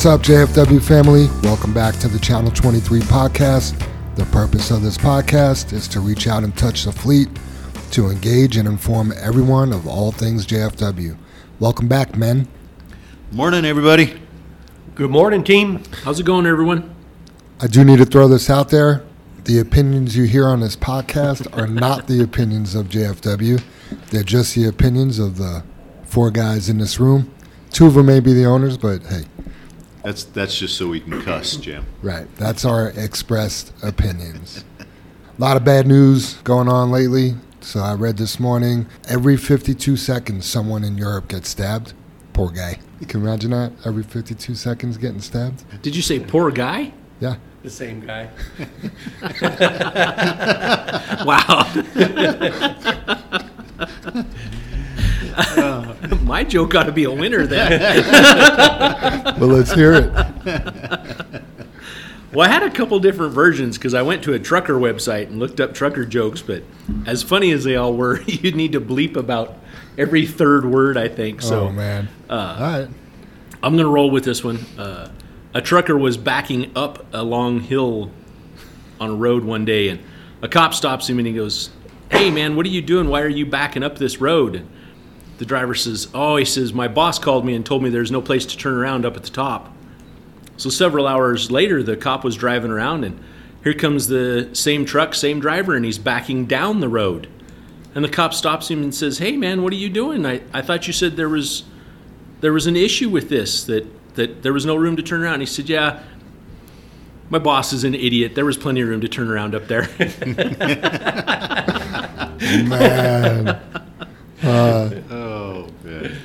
What's up, JFW family? Welcome back to the Channel 23 podcast. The purpose of this podcast is to reach out and touch the fleet, to engage and inform everyone of all things JFW. Welcome back, men. Morning, everybody. Good morning, team. How's it going, everyone? I do need to throw this out there. The opinions you hear on this podcast are not the opinions of JFW. They're just the opinions of the four guys in this room. Two of them may be the owners, but hey, That's that's just so we can cuss, Jim. right. That's our expressed opinions. A lot of bad news going on lately. So I read this morning every 52 seconds, someone in Europe gets stabbed. Poor guy. You can imagine that? Every 52 seconds getting stabbed? Did you say poor guy? Yeah. The same guy. Wow. My joke got to be a winner then. Well, let's hear it. Well, I had a couple different versions because I went to a trucker website and looked up trucker jokes, but as funny as they all were, you'd need to bleep about every third word, I think. So oh, man. All right. I'm going to roll with this one. Uh, a trucker was backing up a long hill on a road one day, and a cop stops him and he goes, Hey, man, what are you doing? Why are you backing up this road? The driver says, Oh, he says, My boss called me and told me there's no place to turn around up at the top. So several hours later, the cop was driving around, and here comes the same truck, same driver, and he's backing down the road. And the cop stops him and says, Hey, man, what are you doing? I, I thought you said there was there was an issue with this that that there was no room to turn around. He said, "Yeah, my boss is an idiot. There was plenty of room to turn around up there." Man. Oh man.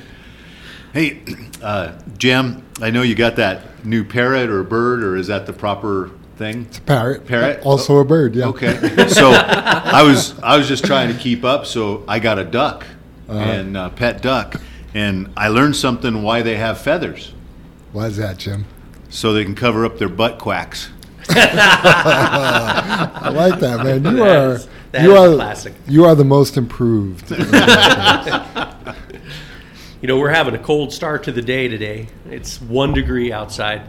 Hey, uh, Jim. I know you got that new parrot or bird, or is that the proper thing? It's a parrot. Parrot? Also a bird, yeah. Okay. So I was I was just trying to keep up. So I got a duck and uh, pet duck, and I learned something why they have feathers, Why is that, Jim? so they can cover up their butt quacks. I like that, man. You are is- that you is are classic. you are the most improved. You know, we're having a cold start to the day today. It's one degree outside,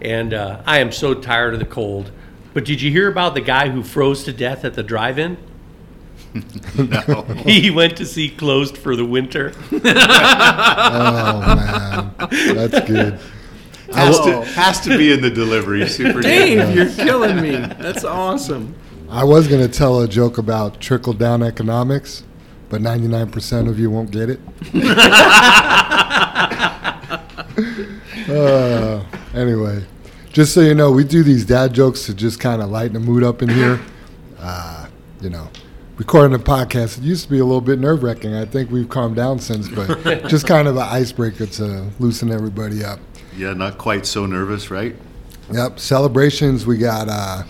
and uh, I am so tired of the cold. But did you hear about the guy who froze to death at the drive-in? No. He went to see Closed for the winter. oh man, that's good. has, to, has to be in the delivery. Super. Dave, you're killing me. That's awesome. I was gonna tell a joke about trickle down economics, but ninety nine percent of you won't get it. uh, anyway, just so you know, we do these dad jokes to just kind of lighten the mood up in here. Uh, you know, recording a podcast, it used to be a little bit nerve wracking. I think we've calmed down since, but just kind of an icebreaker to loosen everybody up. Yeah, not quite so nervous, right? Yep, celebrations. We got uh,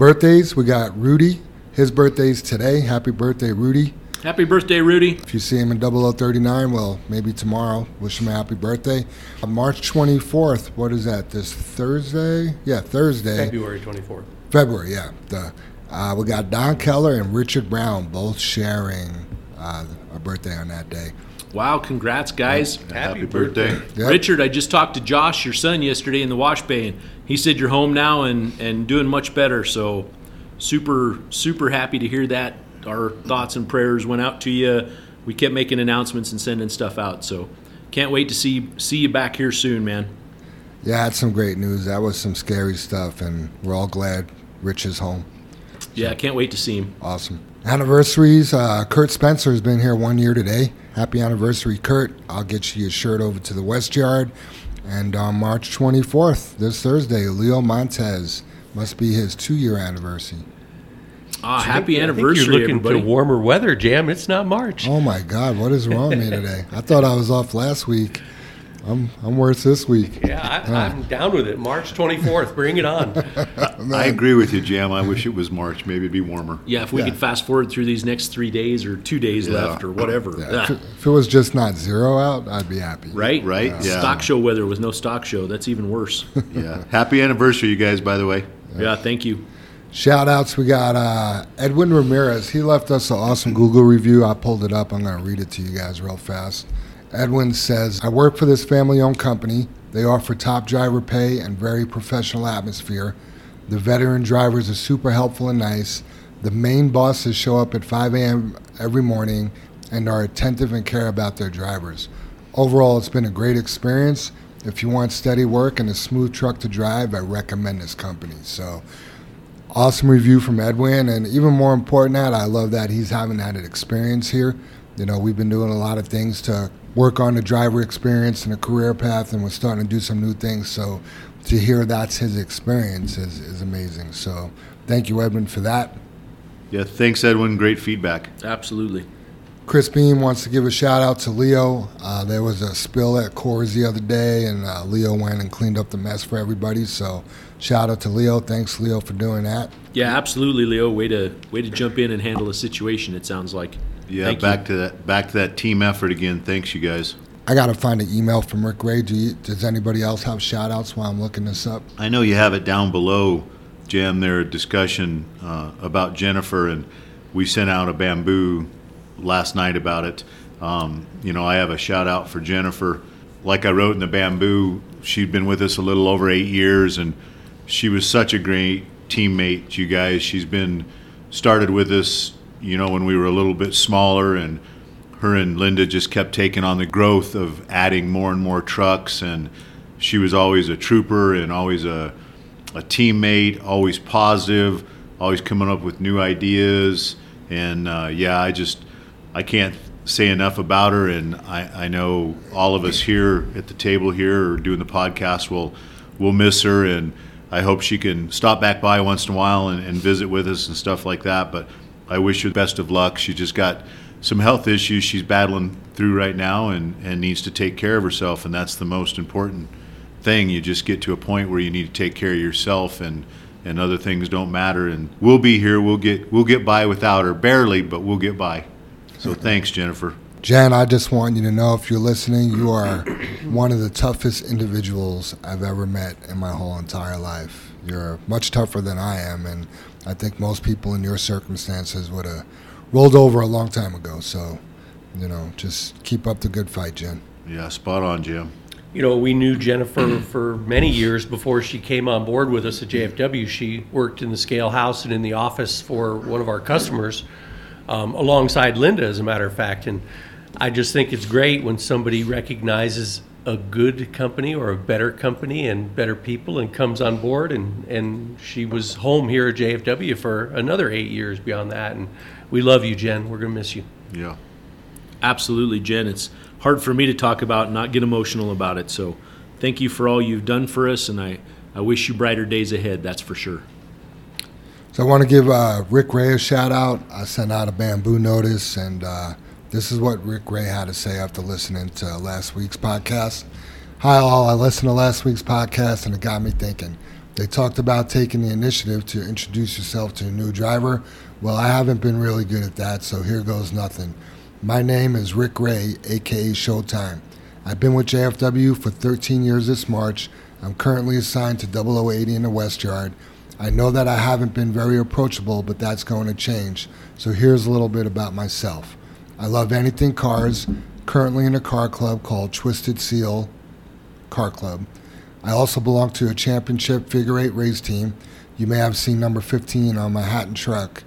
birthdays. We got Rudy. His birthday's today. Happy birthday, Rudy. Happy birthday, Rudy. If you see him in 0039, well, maybe tomorrow. Wish him a happy birthday. Uh, March 24th, what is that? This Thursday? Yeah, Thursday. February 24th. February, yeah. The, uh, we got Don Keller and Richard Brown both sharing uh, a birthday on that day. Wow, congrats, guys. Happy, birthday. Yep. Richard, I just talked to Josh, your son, yesterday in the wash bay, and he said you're home now and, and doing much better. So, super, super happy to hear that. Our thoughts and prayers went out to you. We kept making announcements and sending stuff out. So, can't wait to see see you back here soon, man. Yeah, that's some great news. That was some scary stuff, and we're all glad Rich is home. Yeah, can't wait to see him. Awesome. Anniversaries. Uh, Kurt Spencer has been here one year today. Happy anniversary, Kurt. I'll get you a shirt over to the West Yard. And on March 24th, this Thursday, Leo Montez must be his two year anniversary. Ah, happy I think anniversary, You're looking everybody. to warmer weather, Jam. It's not March. Oh my God, what is wrong with me today? I thought I was off last week. I'm, I'm worse this week. Yeah, I, I'm down with it. March 24th. Bring it on. I agree with you, Jam. I wish it was March. Maybe it'd be warmer. yeah, if we Yeah. could fast forward through these next three days or two days Yeah. left or whatever. Yeah, Ah, if, it, if it was just not zero out, I'd be happy. right? Right? Yeah. Stock show weather with no stock show. That's even worse. Yeah. Happy anniversary, you guys. By the way. yeah, thank you. Shout outs, we got uh, Edwin Ramirez. He left us an awesome Google review. I pulled it up. I'm going to read it to you guys real fast. Edwin says, I work for this family owned company. They offer top driver pay and very professional atmosphere. The veteran drivers are super helpful and nice. The main bosses show up at 5 a.m. every morning and are attentive and care about their drivers. Overall, it's been a great experience. If you want steady work and a smooth truck to drive, I recommend this company. So, awesome review from Edwin, and even more important, that I love that he's having that experience here. You know, we've been doing a lot of things to work on the driver experience and a career path, and we're starting to do some new things. So, to hear that's his experience is, is amazing. So, thank you, Edwin, for that. Yeah, thanks, Edwin. Great feedback. Absolutely. Chris Beam wants to give a shout out to Leo. Uh, there was a spill at Coors the other day, and uh, Leo went and cleaned up the mess for everybody. So, shout out to Leo. Thanks, Leo, for doing that. Yeah, absolutely, Leo. Way to way to jump in and handle the situation. It sounds like. Yeah, Thank back you. to that back to that team effort again. Thanks, you guys. I got to find an email from Rick Ray. Do you, does anybody else have shout outs while I'm looking this up? I know you have it down below, Jam. There a discussion uh, about Jennifer, and we sent out a bamboo last night about it. Um, you know, I have a shout out for Jennifer. Like I wrote in the bamboo, she'd been with us a little over eight years, and she was such a great teammate. You guys, she's been started with us. You know, when we were a little bit smaller, and her and Linda just kept taking on the growth of adding more and more trucks, and she was always a trooper and always a a teammate, always positive, always coming up with new ideas. And uh, yeah, I just I can't say enough about her. And I, I know all of us here at the table here or doing the podcast will will miss her. And I hope she can stop back by once in a while and, and visit with us and stuff like that. But I wish her the best of luck. She just got some health issues she's battling through right now and, and needs to take care of herself. And that's the most important thing. You just get to a point where you need to take care of yourself and and other things don't matter. And we'll be here. We'll get we'll get by without her, barely, but we'll get by. So thanks, Jennifer. Jen, I just want you to know if you're listening, you are one of the toughest individuals I've ever met in my whole entire life. You're much tougher than I am, and I think most people in your circumstances would have rolled over a long time ago. So, you know, just keep up the good fight, Jen. Yeah, spot on, Jim. You know, we knew Jennifer for many years before she came on board with us at JFW. She worked in the scale house and in the office for one of our customers um, alongside Linda, as a matter of fact. And I just think it's great when somebody recognizes a good company or a better company and better people and comes on board. And, and she was home here at JFW for another eight years beyond that. And we love you, Jen. We're going to miss you. Yeah. Absolutely, Jen. It's hard for me to talk about and not get emotional about it. So thank you for all you've done for us, and I, I wish you brighter days ahead, that's for sure. So I want to give uh, Rick Ray a shout out. I sent out a bamboo notice, and uh, this is what Rick Ray had to say after listening to last week's podcast. Hi, all. I listened to last week's podcast, and it got me thinking. They talked about taking the initiative to introduce yourself to a new driver. Well, I haven't been really good at that, so here goes nothing. My name is Rick Ray, aka Showtime. I've been with JFW for 13 years this March. I'm currently assigned to 0080 in the West Yard. I know that I haven't been very approachable, but that's going to change. So here's a little bit about myself. I love anything cars, currently in a car club called Twisted Seal Car Club. I also belong to a championship figure eight race team. You may have seen number 15 on my hat and truck.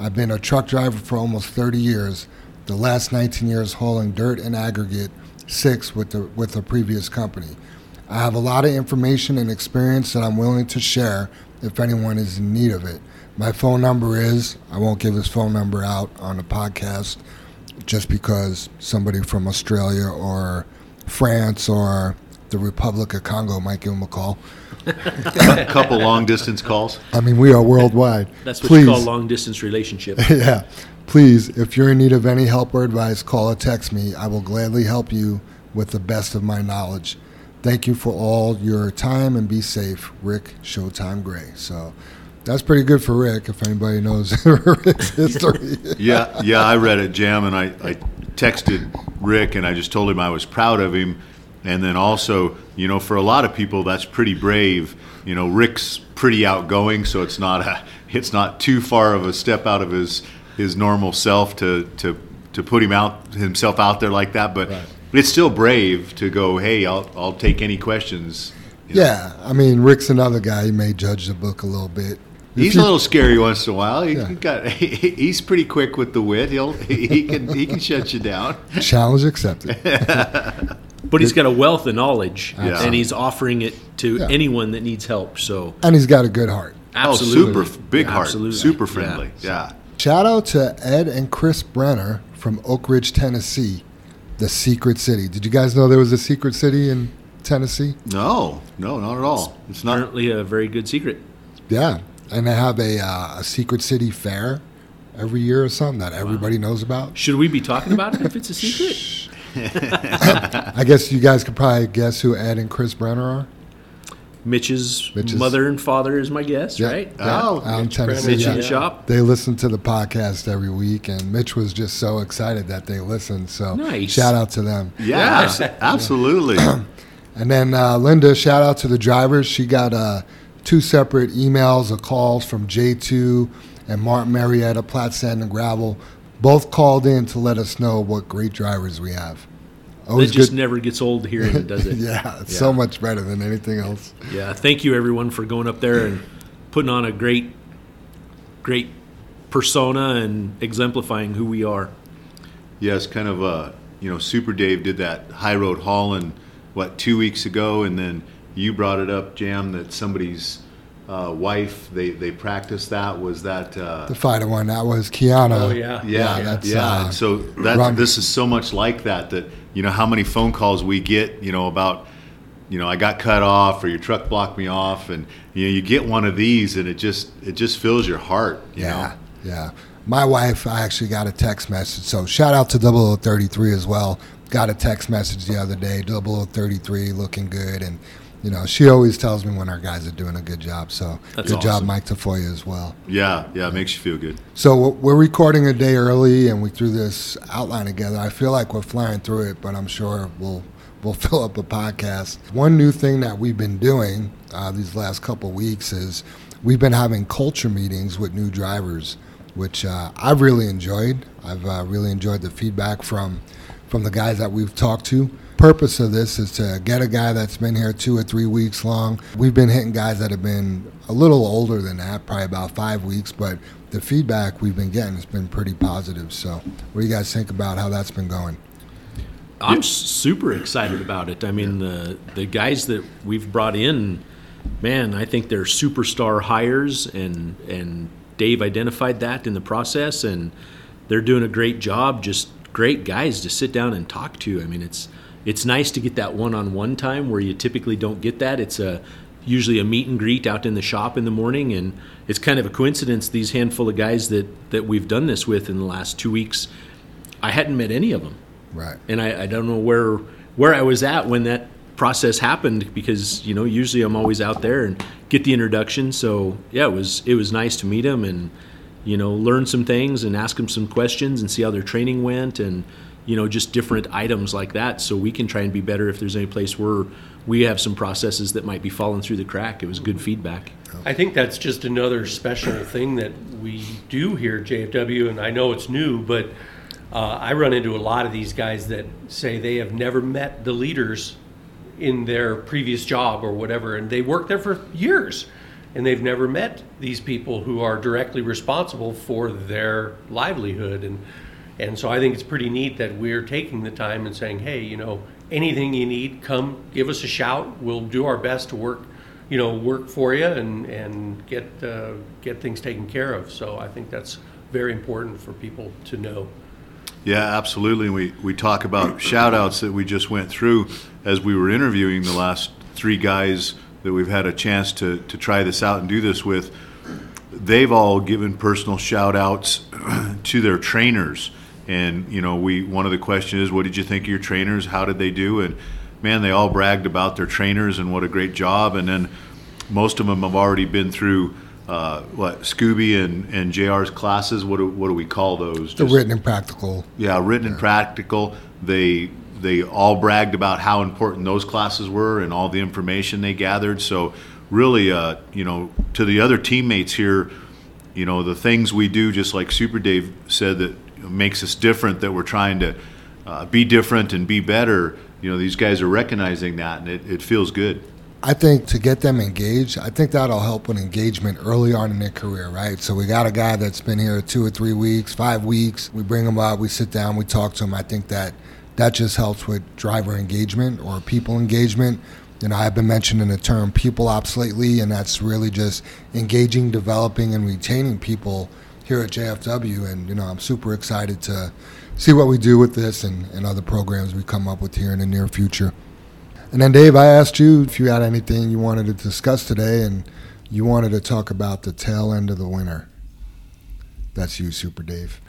I've been a truck driver for almost 30 years, the last 19 years hauling dirt and aggregate, six with the, with the previous company. I have a lot of information and experience that I'm willing to share if anyone is in need of it. My phone number is, I won't give his phone number out on the podcast just because somebody from Australia or France or the Republic of Congo might give him a call. A couple long distance calls. I mean, we are worldwide. That's what Please, you call long distance relationship. yeah. Please, if you're in need of any help or advice, call or text me. I will gladly help you with the best of my knowledge. Thank you for all your time and be safe. Rick Showtime Gray. So that's pretty good for Rick if anybody knows Rick's history. Yeah, yeah, I read it, Jam, and I, I texted Rick and I just told him I was proud of him. And then also, you know, for a lot of people, that's pretty brave. You know, Rick's pretty outgoing, so it's not a, it's not too far of a step out of his his normal self to to to put him out himself out there like that. But Right. but it's still brave to go. Hey, I'll I'll take any questions. you know. Yeah, I mean, Rick's another guy. He may judge the book a little bit. If He's you- a little scary once in a while. He Yeah. got he's pretty quick with the wit. He'll he can he can shut you down. challenge accepted. But he's got a wealth of knowledge, Yeah. and he's offering it to Yeah. anyone that needs help. So and he's got a good heart. absolutely, Oh, super big Yeah, heart, absolutely. super friendly. Yeah. Shout out to Ed and Chris Brenner from Oak Ridge, Tennessee, the secret city. Did you guys know there was a secret city in Tennessee? No, no, not at all. It's not. Apparently, a very good secret. Yeah, and they have a, uh, a secret city fair every year or something that everybody knows about. Should we be talking about it if it's a secret? I guess you guys could probably guess who Ed and Chris Brenner are. Mitch's, Mitch's- mother and father is my guess, Yeah, right? yeah, Oh, out in Mitch Tennessee. Mitch yeah. in the shop. They listen to the podcast every week, and Mitch was just so excited that they listened. So, Nice. shout out to them. Yeah, Yeah. absolutely. And then uh, Linda, shout out to the drivers. She got uh, two separate emails or calls from J2 and Martin Marietta, Platte Sand and Gravel. Both called in to let us know what great drivers we have. That Always just good. never gets old hearing it, does it? yeah, it's Yeah. so much better than anything else. Yeah, thank you everyone for going up there and putting on a great, great persona and exemplifying who we are. yes, kind of. Uh, you know, Super Dave did that high road hauling what two weeks ago, and then you brought it up, Jam, that somebody's uh, wife they they practiced that. Was that? Uh, The fighter one, that was Kiana. Oh, yeah. Yeah, Yeah, that's, yeah. uh, so that Ron- this is so much like that that you know how many phone calls we get, you know, about you know I got cut off or your truck blocked me off, and you know you get one of these and it just it just fills your heart. You Yeah, know? yeah. My wife, I actually got a text message. So shout out to 0033 as well. Got a text message the other day, 0033 looking good. And, you know, she always tells me when our guys are doing a good job. So That's good job. Mike Tafoya, as well. Yeah, yeah. It makes you feel good. So we're recording a day early and we threw this outline together. I feel like we're flying through it, but I'm sure we'll we'll fill up a podcast. One new thing that we've been doing uh, these last couple weeks is we've been having culture meetings with new drivers, which uh, I've really enjoyed. I've uh, really enjoyed the feedback from from the guys that we've talked to. Purpose of this is to get a guy that's been here two or three weeks long. We've been hitting guys that have been a little older than that, probably about five weeks, but the feedback we've been getting has been pretty positive. So, what do you guys think about how that's been going? I'm super excited about it. I mean, the the guys that we've brought in, man, I think they're superstar hires, and and Dave identified that in the process, and they're doing a great job. Just great guys to sit down and talk to. I mean, it's it's nice to get that one-on-one time where you typically don't get that. It's a usually a meet and greet out in the shop in the morning, and it's kind of a coincidence. These handful of guys that that we've done this with in the last two weeks, I hadn't met any of them Right. and I, I don't know where where I was at when that process happened because you know usually I'm always out there and get the introduction. So yeah, it was it was nice to meet him and you know learn some things and ask him some questions and see how their training went and you know just different items like that so we can try and be better if there's any place where we have some processes that might be falling through the crack. It was good feedback. I think that's just another special thing that we do here at JFW, and I know it's new, but uh, I run into a lot of these guys that say they have never met the leaders in their previous job or whatever, and they worked there for years, and they've never met these people who are directly responsible for their livelihood, and and so I think it's pretty neat that we're taking the time and saying, hey, you know, anything you need, come give us a shout. We'll do our best to work you know, work for you and and get uh, get things taken care of. So I think that's very important for people to know. Yeah, absolutely. We we talk about shout outs that we just went through as we were interviewing the last three guys that we've had a chance to, to try this out and do this with. They've all given personal shout outs to their trainers. And, you know, we one of the questions is what did you think of your trainers? How did they do? And man, they all bragged about their trainers and what a great job. And then most of them have already been through uh, what Scooby and, and JR's classes. What do, what do we call those? The Just- written and practical. yeah, written and practical. They they all bragged about how important those classes were and all the information they gathered. So really, uh, you know, to the other teammates here, you know, the things we do, just like Super Dave said, that makes us different. That we're trying to uh, be different and be better. You know, these guys are recognizing that, and it, it feels good. I think to get them engaged, I think that'll help with engagement early on in their career, right? So we got a guy that's been here two or three weeks, five weeks. We bring him up, we sit down, we talk to him. I think that that just helps with driver engagement or people engagement. You know, I've been mentioning the term people ops lately, and that's really just engaging, developing, and retaining people here at JFW. And, you know, I'm super excited to see what we do with this and, and other programs we come up with here in the near future. And then, Dave, I asked you if you had anything you wanted to discuss today, and you wanted to talk about the tail end of the winter. That's you, Super Dave.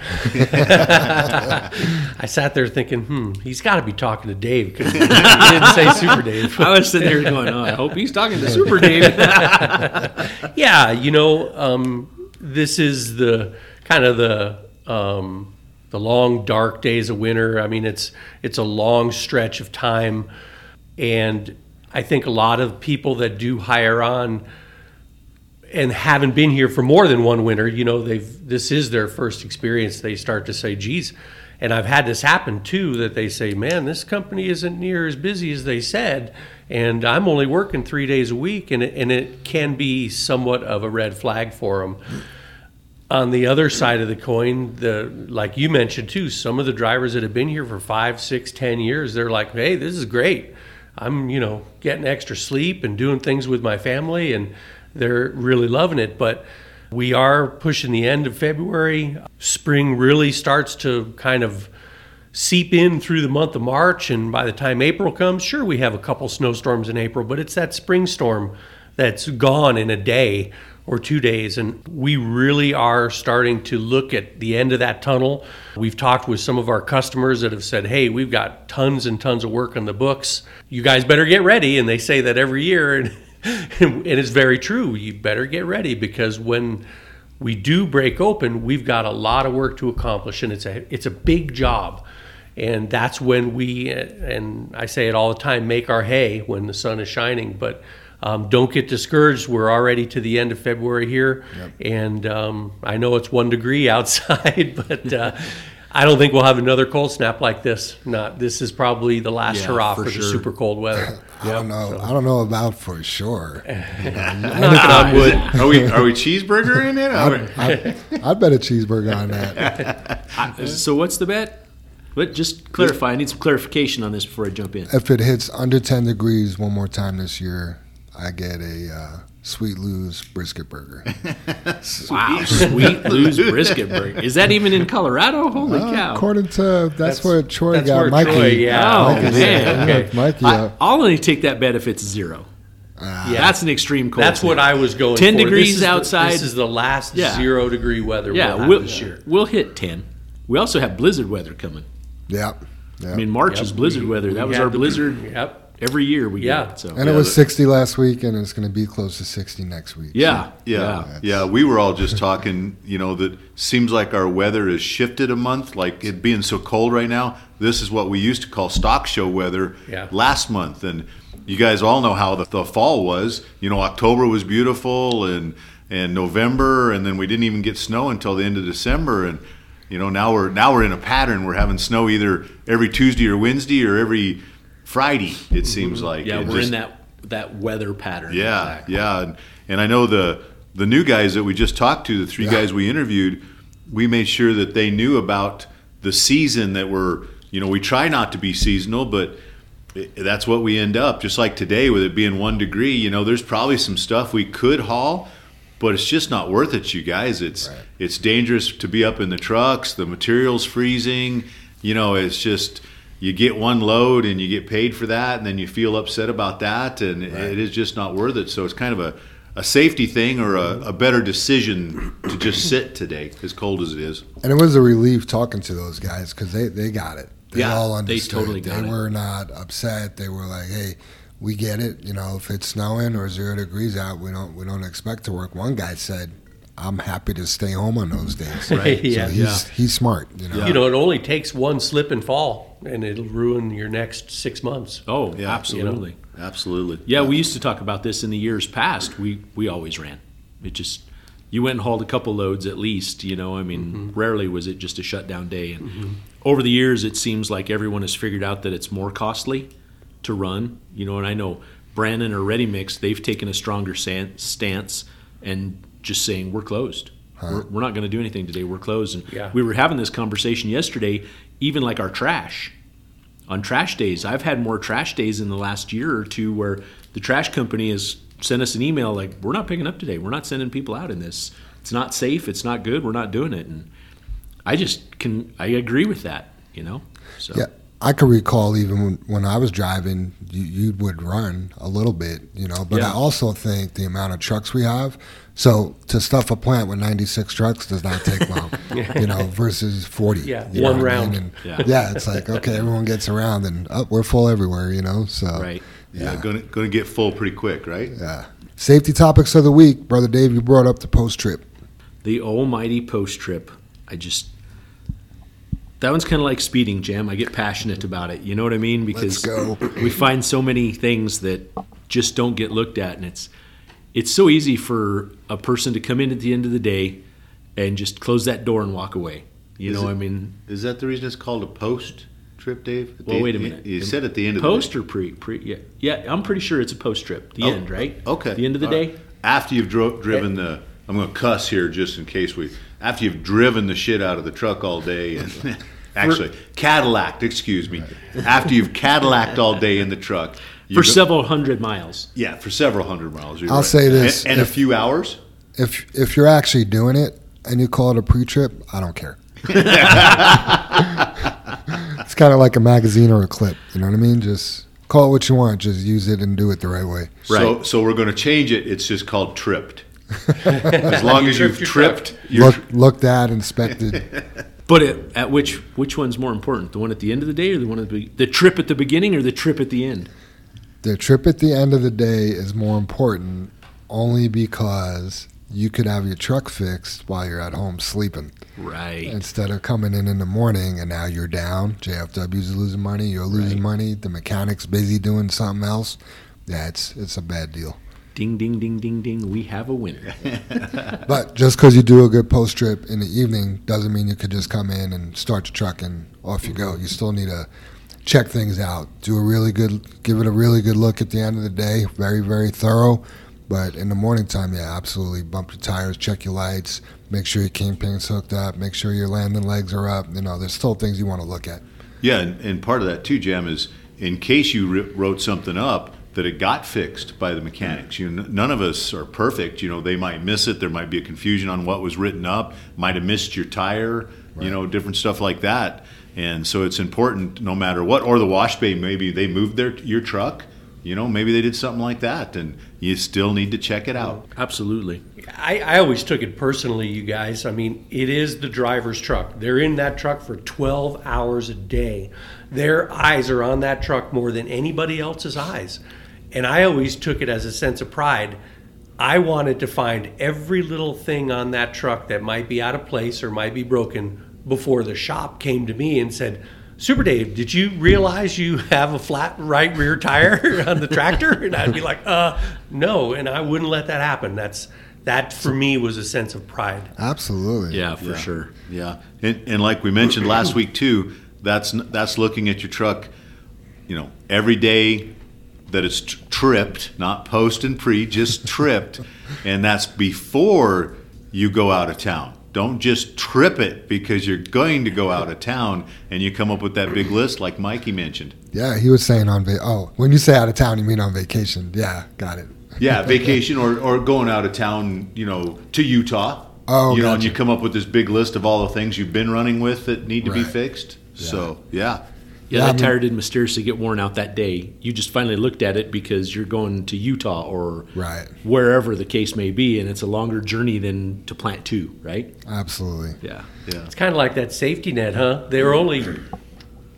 I sat there thinking, hmm, he's got to be talking to Dave because he didn't say Super Dave. I was sitting there going, "Oh, I hope he's talking to Super Dave." yeah, you know, um, this is the kind of the um, the long dark days of winter. I mean, it's it's a long stretch of time, and I think a lot of people that do hire on and haven't been here for more than one winter, you know, they've this is their first experience. They start to say, "Geez." And I've had this happen too that they say, man, this company isn't near as busy as they said, and I'm only working three days a week, and it, and it can be somewhat of a red flag for them. On the other side of the coin, the like you mentioned too, some of the drivers that have been here for five, six, ten years, they're like, hey, this is great. I'm you know getting extra sleep and doing things with my family, and they're really loving it. But we are pushing the end of February. Spring really starts to kind of seep in through the month of March, and by the time April comes, sure, we have a couple snowstorms in April, but it's that spring storm that's gone in a day or two days. And we really are starting to look at the end of that tunnel. We've talked with some of our customers that have said, hey, we've got tons and tons of work on the books. You guys better get ready. And they say that every year. And, and it's very true. You better get ready because when we do break open, we've got a lot of work to accomplish, and it's a it's a big job. And that's when we, and I say it all the time, make our hay when the sun is shining. But um, don't get discouraged. We're already to the end of February here, and um, I know it's one degree outside, but uh, I don't think we'll have another cold snap like this. Not this is probably the last Yeah, hurrah for for, the sure. super cold weather. I don't know. I don't know about for sure. Knocking on wood. Are we are we cheeseburger in it? Are we- I, I'd bet a cheeseburger on that. so what's the bet? Let just clarify. I need some clarification on this before I jump in. If it hits under 10 degrees one more time this year, I get a uh, Sweet Lou's brisket burger. Wow, sweet Lou's brisket burger. Is that even in Colorado? Holy Uh, cow! according to, that's, That's- where Troy that's got where Mikey. Troy, yeah. Oh, Mikey's- man. yeah, Okay. Mikey, I, uh, I'll only take that bet if it's zero. uh, Yeah. That's an extreme cold. That's what. I was going 10 for. This degrees the- outside. this is the last Yeah. zero degree weather Yeah, we'll have we'll, this year. we'll hit ten. We also have blizzard weather coming. Yep. yep. I mean, March Yep, is blizzard we- weather. we That was our the- blizzard. Yep. Every year we Yeah. get it. So and it was the- 60 last week, and it's going to be close to 60 next week. yeah, Yeah, yeah. We were all just talking. You know, that seems like our weather has shifted a month. Like it being so cold right now. This is what we used to call stock show weather Yeah. last month, and you guys all know how the, the fall was. You know, October was beautiful, and and November, and then we didn't even get snow until the end of December, and you know now we're now we're in a pattern. We're having snow either every Tuesday or Wednesday or every Friday. It seems like yeah. It We're just- in that that weather pattern. yeah, Exactly. yeah, and, and I know the the new guys that we just talked to, the three Yeah. guys we interviewed, we made sure that they knew about the season that we're, you know, we try not to be seasonal, but that's what we end up. Just like today, with it being one degree, you know, there's probably some stuff we could haul, but it's just not worth it, you guys. It's Right. it's dangerous to be up in the trucks. The material's freezing. You know, it's just you get one load and you get paid for that, and then you feel upset about that, and it is just not worth it. So it's kind of a, a safety thing or a, mm-hmm. a better decision to just sit today, as cold as it is. And it was a relief talking to those guys because they, they got it. They Yeah, all they totally got They it. were not upset. They were like, "Hey, we get it. You know, if it's snowing or zero degrees out, we don't we don't expect to work." One guy said, "I'm happy to stay home on those days." Right. So yeah. he's he's smart. You know. You know, it only takes one slip and fall, and it'll ruin your next six months. Oh, Yeah, absolutely. Absolutely. Yeah, we used to talk about this in the years past. We we always ran. It just you went and hauled a couple loads at least. You know, I mean, mm-hmm. rarely was it just a shutdown day. And mm-hmm. over the years, it seems like everyone has figured out that it's more costly to run. You know, and I know Brannan or Ready Mix, they've taken a stronger stance and just saying we're closed. We're, we're not going to do anything today. We're closed. And Yeah. we were having this conversation yesterday, even like our trash on trash days. I've had more trash days in the last year or two where the trash company has sent us an email like, "We're not picking up today. We're not sending people out in this. It's not safe. It's not good. We're not doing it." And I just can I agree with that. You know. So Yeah, I can recall even when, when I was driving, you, you would run a little bit, you know. But Yeah. I also think the amount of trucks we have. So to stuff a plant with 96 trucks does not take long, you know, versus 40. Yeah, one what I round. mean? And Yeah. yeah. it's like okay, everyone gets around, and oh, we're full everywhere, you know. So right. Yeah, going to going to get full pretty quick, right? yeah. Safety topics of the week, brother Dave. You brought up the post trip. The almighty post trip. I just that one's kind of like speeding, Jam. I get passionate about it. You know what I mean? Because we find so many things that just don't get looked at, and it's it's so easy for a person to come in at the end of the day and just close that door and walk away. You Is know, it- I mean, Is that the reason it's called a post trip, Dave? At well, end- wait a minute. You said at the end of post the or pre pre yeah yeah. I'm pretty sure it's a post trip. The Oh, end, right? Okay. The end of the All day. right. After you've dro- driven the, I'm going to cuss here just in case we. After you've driven the shit out of the truck all day, and actually Cadillac, excuse me. After you've Cadillaced all day in the truck For go- several hundred miles. yeah, for several hundred miles. I'll right. say this, and, and a few hours. If if you're actually doing it and you call it a pre-trip, I don't care. it's kind of like a magazine or a clip. You know what I mean? Just call it what you want. Just use it and do it the right way. So, Right. so we're going to change it. It's just called tripped. as long as you've your tripped, your Look, looked at, inspected. But at, at which which one's more important? The one at the end of the day, or the one at the the trip at the beginning, or the trip at the end? the trip at the end of the day is more important only because you could have your truck fixed while you're at home sleeping Right. instead of coming in in the morning and now you're down. JFW's losing money. You're losing Right. money. The mechanic's busy doing something else. Yeah, it's it's a bad deal. Ding ding ding ding ding. We have a winner. But just because you do a good post trip in the evening doesn't mean you could just come in and start your truck and off you go. You still need to check things out. Do a really good, give it a really good look at the end of the day. Very, very thorough. But in the morning time, yeah, absolutely. Bump your tires, check your lights, make sure your kingpin's hooked up, make sure your landing legs are up. You know, there's still things you want to look at. Yeah, and, and part of that too, Jam, is in case you ri wrote something up that it got fixed by the mechanics. You know, none of us are perfect. You know, they might miss it. There might be a confusion on what was written up. Might have missed your tire. You know, different stuff like that. And so it's important, no matter what. Or the wash bay, maybe they moved their your truck. You know, maybe they did something like that, and you still need to check it out. Absolutely. I, I always took it personally, you guys. I mean, it is the driver's truck. They're in that truck for 12 hours a day. Their eyes are on that truck more than anybody else's eyes. And I always took it as a sense of pride. I wanted to find every little thing on that truck that might be out of place or might be broken before the shop came to me and said, Super Dave, did you realize you have a flat right rear tire on the tractor? And I'd be like, uh, no. And I wouldn't let that happen. That's that for me was a sense of pride. Absolutely. Yeah, for Yeah. sure. Yeah, and, and like we mentioned last week too, that's that's looking at your truck, you know, every day that it's tr- tripped, not post and pre, just tripped, and that's before you go out of town. Don't just trip it because you're going to go out of town and you come up with that big list like Mikey mentioned. Yeah, he was saying on va- oh, when you say out of town, you mean on vacation. Yeah, got it. Yeah, vacation or, or going out of town, you know, to Utah. Oh, you know, and you come up with this big list of all the things you've been running with that need to be Right. fixed. So, yeah. Yeah, Yeah, I that mean- tire didn't mysteriously get worn out that day. You just finally looked at it because you're going to Utah or Right. wherever the case may be, and it's a longer journey than to plant two, right? Absolutely. Yeah. Yeah. It's kind of like that safety net, huh? They were only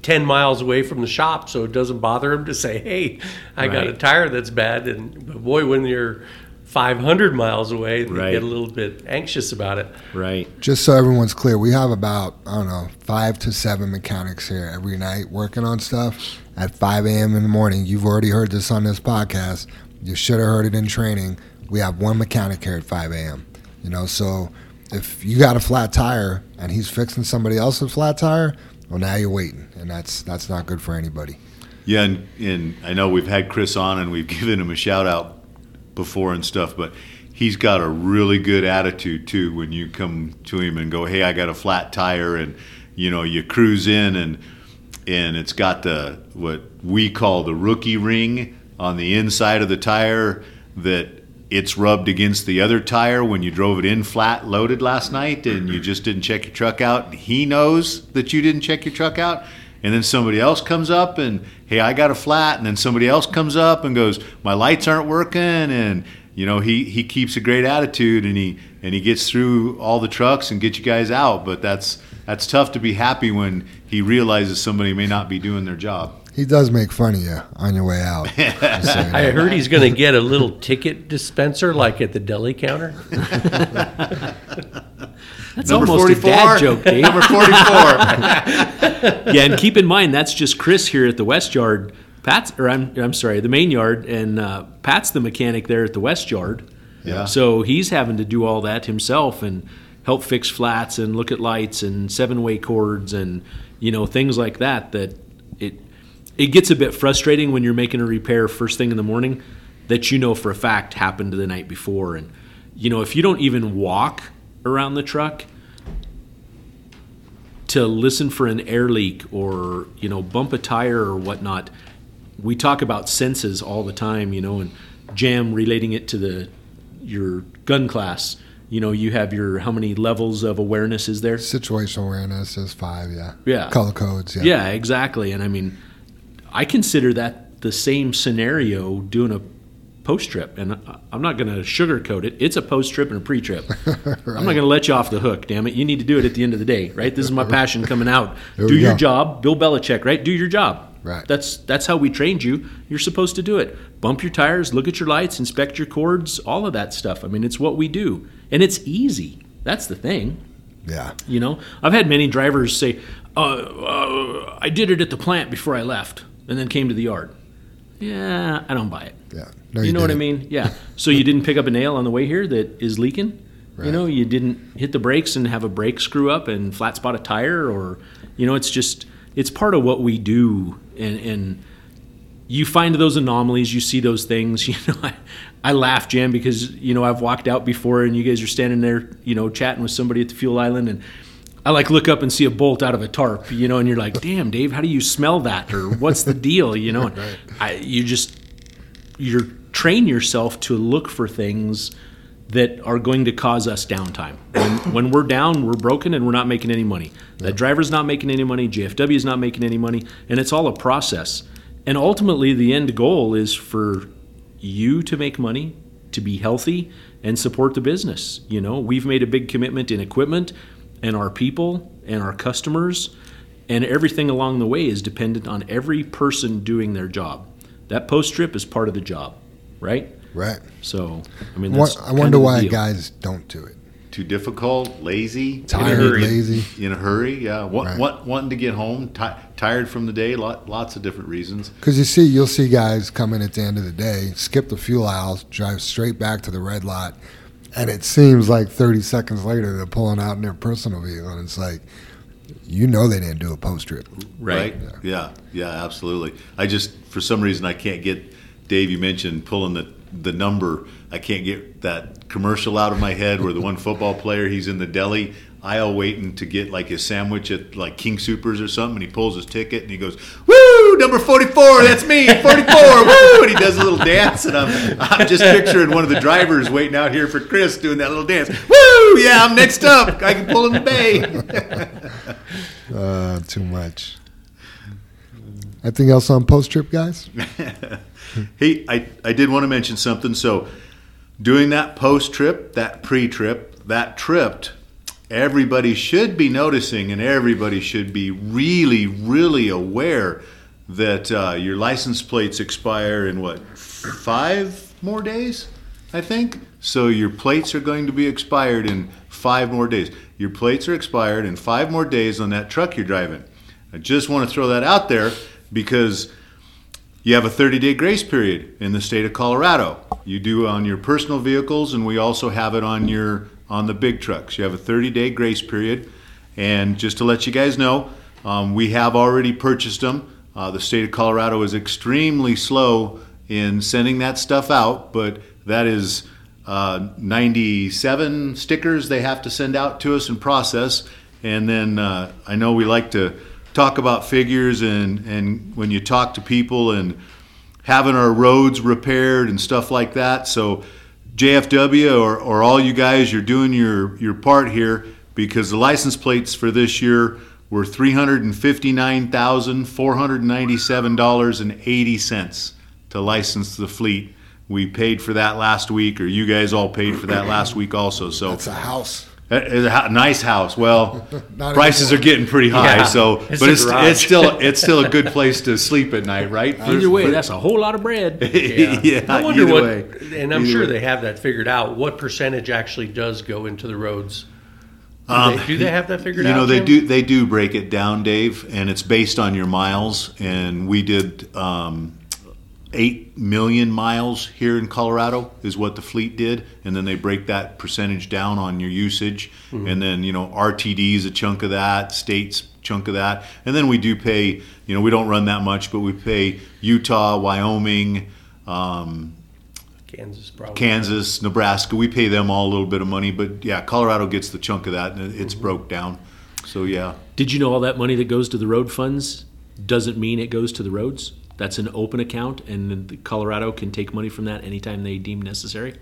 10 miles away from the shop, so it doesn't bother them to say, hey, I got a tire that's bad. And but boy, when you're 500 miles away, they Right. get a little bit anxious about it. Right. Just so everyone's clear, we have about, I don't know, five to seven mechanics here every night working on stuff at 5 a.m. in the morning. You've already heard this on this podcast. You should have heard it in training. We have one mechanic here at 5 a.m. You know, so if you got a flat tire and he's fixing somebody else's flat tire, well, now you're waiting, and that's that's not good for anybody. Yeah, and, and I know we've had Chris on and we've given him a shout out before and stuff, but he's got a really good attitude too when you come to him and go, "Hey, I got a flat tire," and you know you cruise in and and it's got the what we call the rookie ring on the inside of the tire that it's rubbed against the other tire when you drove it in flat loaded last night and you just didn't check your truck out. He knows that you didn't check your truck out. And then somebody else comes up and, hey, I got a flat. And then somebody else comes up and goes, my lights aren't working. And, you know, he, he keeps a great attitude and he, and he gets through all the trucks and gets you guys out. But that's, that's tough to be happy when he realizes somebody may not be doing their job. He does make fun of you on your way out. Just so you I heard he's going to get a little ticket dispenser like at the deli counter. That's almost a dad joke, Dave. Number 44. yeah, and keep in mind that's just Chris here at the West Yard. Pat's, or I'm, I'm sorry, the main yard, and uh, Pat's the mechanic there at the West Yard. Yeah. So he's having to do all that himself and help fix flats and look at lights and seven-way cords and you know things like that. That it it gets a bit frustrating when you're making a repair first thing in the morning that you know for a fact happened the night before, and you know if you don't even walk around the truck to listen for an air leak or you know bump a tire or whatnot we talk about senses all the time you know and jam relating it to the your gun class you know you have your how many levels of awareness is there Situational awareness is five, yeah. Yeah. Color codes, yeah. yeah exactly and i mean i consider that the same scenario doing a post trip and i'm not going to sugarcoat it. It's a post trip and a pre trip i'm not going to let you off the hook damn it. You need to do it at the end of the day right? This is my passion coming out. Do your go. job. Bill belichick right? Do your job. Right. that's that's how we trained you. You're supposed to do it. Bump your tires look at your lights inspect your cords all of that stuff. I mean it's what we do. And it's easy. That's the thing. Yeah. you know, I've had many drivers say, uh, uh, "I did it at the plant before I left, and then came to the yard." Yeah, I don't buy it. Yeah. No, you, know what I mean? Yeah. So you didn't pick up a nail on the way here that is leaking. You know, you didn't hit the brakes and have a brake screw up and flat spot a tire, or you know, it's just it's part of what we do, and and you find those anomalies, you see those things. You know, I, I laugh, Jam, because you know I've walked out before, and you guys are standing there, you know, chatting with somebody at the fuel island, and I like look up and see a bolt out of a tarp, you know, and you're like, "Damn, Dave, how do you smell that?" Or "What's the deal?" You know, and I, you just you train yourself to look for things that are going to cause us downtime. When, when we're down, we're broken and we're not making any money. That driver's not making any money, JFW is not making any money, and it's all a process. And ultimately, the end goal is for you to make money, to be healthy, and support the business. You know, we've made a big commitment in equipment and our people and our customers, and everything along the way is dependent on every person doing their job. That post trip is part of the job, right? Right. So, I mean, that's I wonder why deal. guys don't do it. Too difficult, lazy, Tired, hurry. lazy. in a hurry. Yeah, want, Right. want, wanting to get home, ti tired from the day. Lot, lots of different reasons. Because you see, you'll see guys come in at the end of the day, skip the fuel aisle, drive straight back to the red lot, and it seems like 30 seconds later they're pulling out in their personal vehicle, and it's like, you know, they didn't do a post trip. right? Yeah, yeah, absolutely. I just, for some reason, I can't get. Dave, you mentioned pulling the the number. I can't get that commercial out of my head where the one football player he's in the deli aisle waiting to get like his sandwich at like King Supers or something, and he pulls his ticket and he goes, "Woo, number forty-four, that's me, forty-four, woo!" And he does a little dance, and I'm I'm just picturing one of the drivers waiting out here for Chris doing that little dance. Woo, yeah, I'm next up. I can pull in the bay. Uh, too much. Anything else on post trip, guys? Hey, I, I did want to mention something. So, doing that post trip, that pre trip, that tripped, everybody should be noticing and everybody should be really, really aware that uh, your license plates expire in what, five more days? I think. So, your plates are going to be expired in five more days. Your plates are expired in five more days on that truck you're driving. I just want to throw that out there because you have a 30 day grace period in the state of Colorado. You do on your personal vehicles, and we also have it on your on the big trucks. You have a 30 day grace period. And just to let you guys know, um, we have already purchased them. Uh, the state of Colorado is extremely slow in sending that stuff out, but that is uh, 97 stickers they have to send out to us and process. And then uh, I know we like to talk about figures, and, and when you talk to people and having our roads repaired and stuff like that. So, JFW or, or all you guys, you're doing your, your part here because the license plates for this year were $359,497.80 to license the fleet. We paid for that last week, or you guys all paid for that last week also. So It's a house. It's a nice house. Well, Not prices are getting pretty high, Yeah, so it's but it's it's still it's still a good place to sleep at night, right? Either way, that's a whole lot of bread. yeah. I wonder what, way. and I'm Either sure way. they have that figured out. What percentage actually does go into the roads? Do, Um, they, do they have that figured You out? You know, they Jim? do they do break it down, Dave, and it's based on your miles. And we did um, eight million miles here in Colorado is what the fleet did, and then they break that percentage down on your usage, Mm-hmm. and then you know RTD is a chunk of that, states chunk of that, and then we do pay. You know, we don't run that much, but we pay Utah, Wyoming. Um, Kansas probably. Kansas, Nebraska, we pay them all a little bit of money, but yeah, Colorado gets the chunk of that, and it- it's broke down. So yeah, Did you know all that money that goes to the road funds doesn't mean it goes to the roads? That's an open account, and then Colorado can take money from that anytime they deem necessary.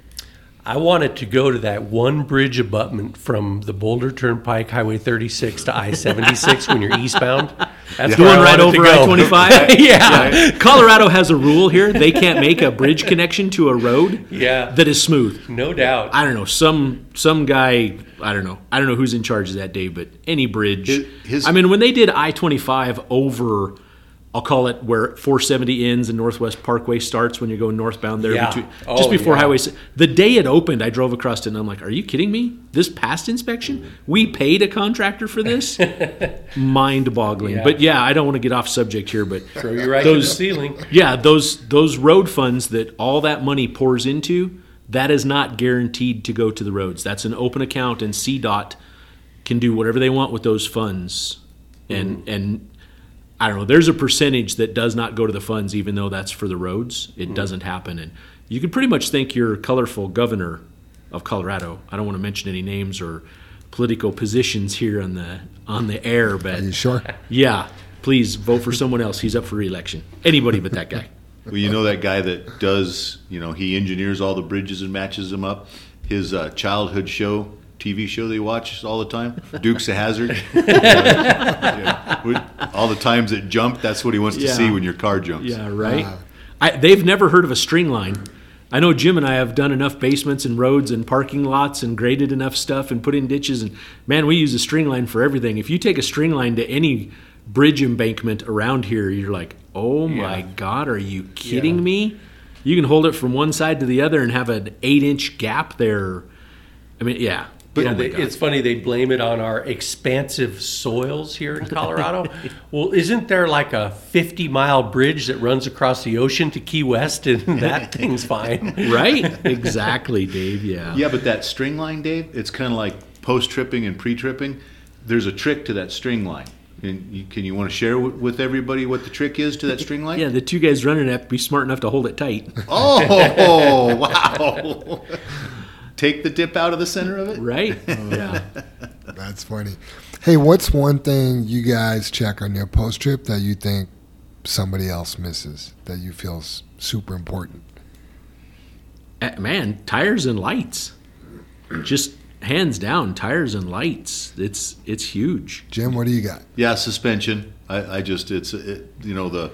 I wanted to go to that one bridge abutment from the Boulder Turnpike, Highway 36 to I-76 when you're eastbound. That's The where one right over. I twenty five. yeah. Colorado has a rule here; they can't make a bridge connection to a road Yeah. that is smooth. No doubt. I don't know some some guy. I don't know. I don't know who's in charge of that day, but any bridge. His- his- I mean, when they did I twenty five over, I'll call it where four seventy ends and Northwest Parkway starts when you're going northbound there. Yeah. Between, Oh, just before yeah. Highway. The day it opened, I drove across it and I'm like, "Are you kidding me? This past inspection? We paid a contractor for this? Mind boggling." Yeah. But yeah, I don't want to get off subject here, but Throw you right those ceiling. yeah, those those road funds that all that money pours into, that is not guaranteed to go to the roads. That's an open account, and CDOT can do whatever they want with those funds. And Mm-hmm. and I don't know. There's a percentage that does not go to the funds, even though that's for the roads. Mm-hmm. It doesn't happen, and you can pretty much thank your colorful governor of Colorado. I don't want to mention any names or political positions here on the on the air, but Are you sure? yeah, please vote for someone else. He's up for reelection. Anybody but that guy. well, you know that guy that does, you know, he engineers all the bridges and matches them up. His uh, childhood show, TV show that he watches all the time, Dukes of Hazzard. Yeah. With All the times it jumped, that's what he wants to Yeah. see when your car jumps. Yeah, right. I, they've never heard of a string line. I know Jim and I have done enough basements and roads and parking lots and graded enough stuff and put in ditches and man, we use a string line for everything. If you take a string line to any bridge embankment around here, you're like, "Oh my god, are you kidding Yeah. me?" You can hold it from one side to the other and have an eight inch gap there. I mean, yeah. Yeah, Oh they, it's funny they blame it on our expansive soils here in Colorado. well, isn't there like a 50 mile bridge that runs across the ocean to Key West, and that thing's fine? right? exactly, Dave. Yeah. Yeah, but that string line, Dave, it's kind of like post tripping and pre tripping. There's a trick to that string line. And you, can you want to share with, with everybody what the trick is to that string line? Yeah, the two guys running it have to be smart enough to hold it tight. Oh, wow. Take the dip out of the center of it? Right? yeah. That's funny. Hey, what's one thing you guys check on your post trip that you think somebody else misses that you feel is super important? Uh, Man, tires and lights. Just hands down, tires and lights. It's it's huge. Jim, what do you got? Yeah, suspension. I, I just, it's, it, you know, the,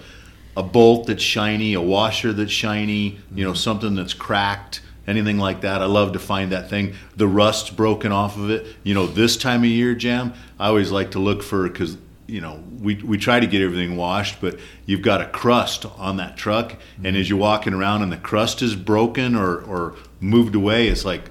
a bolt that's shiny, a washer that's shiny, you know, something that's cracked, anything like that. I love to find that thing. The rust's broken off of it. You know, this time of year, Jam, I always like to look for, because, you know, we, we try to get everything washed, but you've got a crust on that truck. And as you're walking around and the crust is broken or, or moved away, it's like,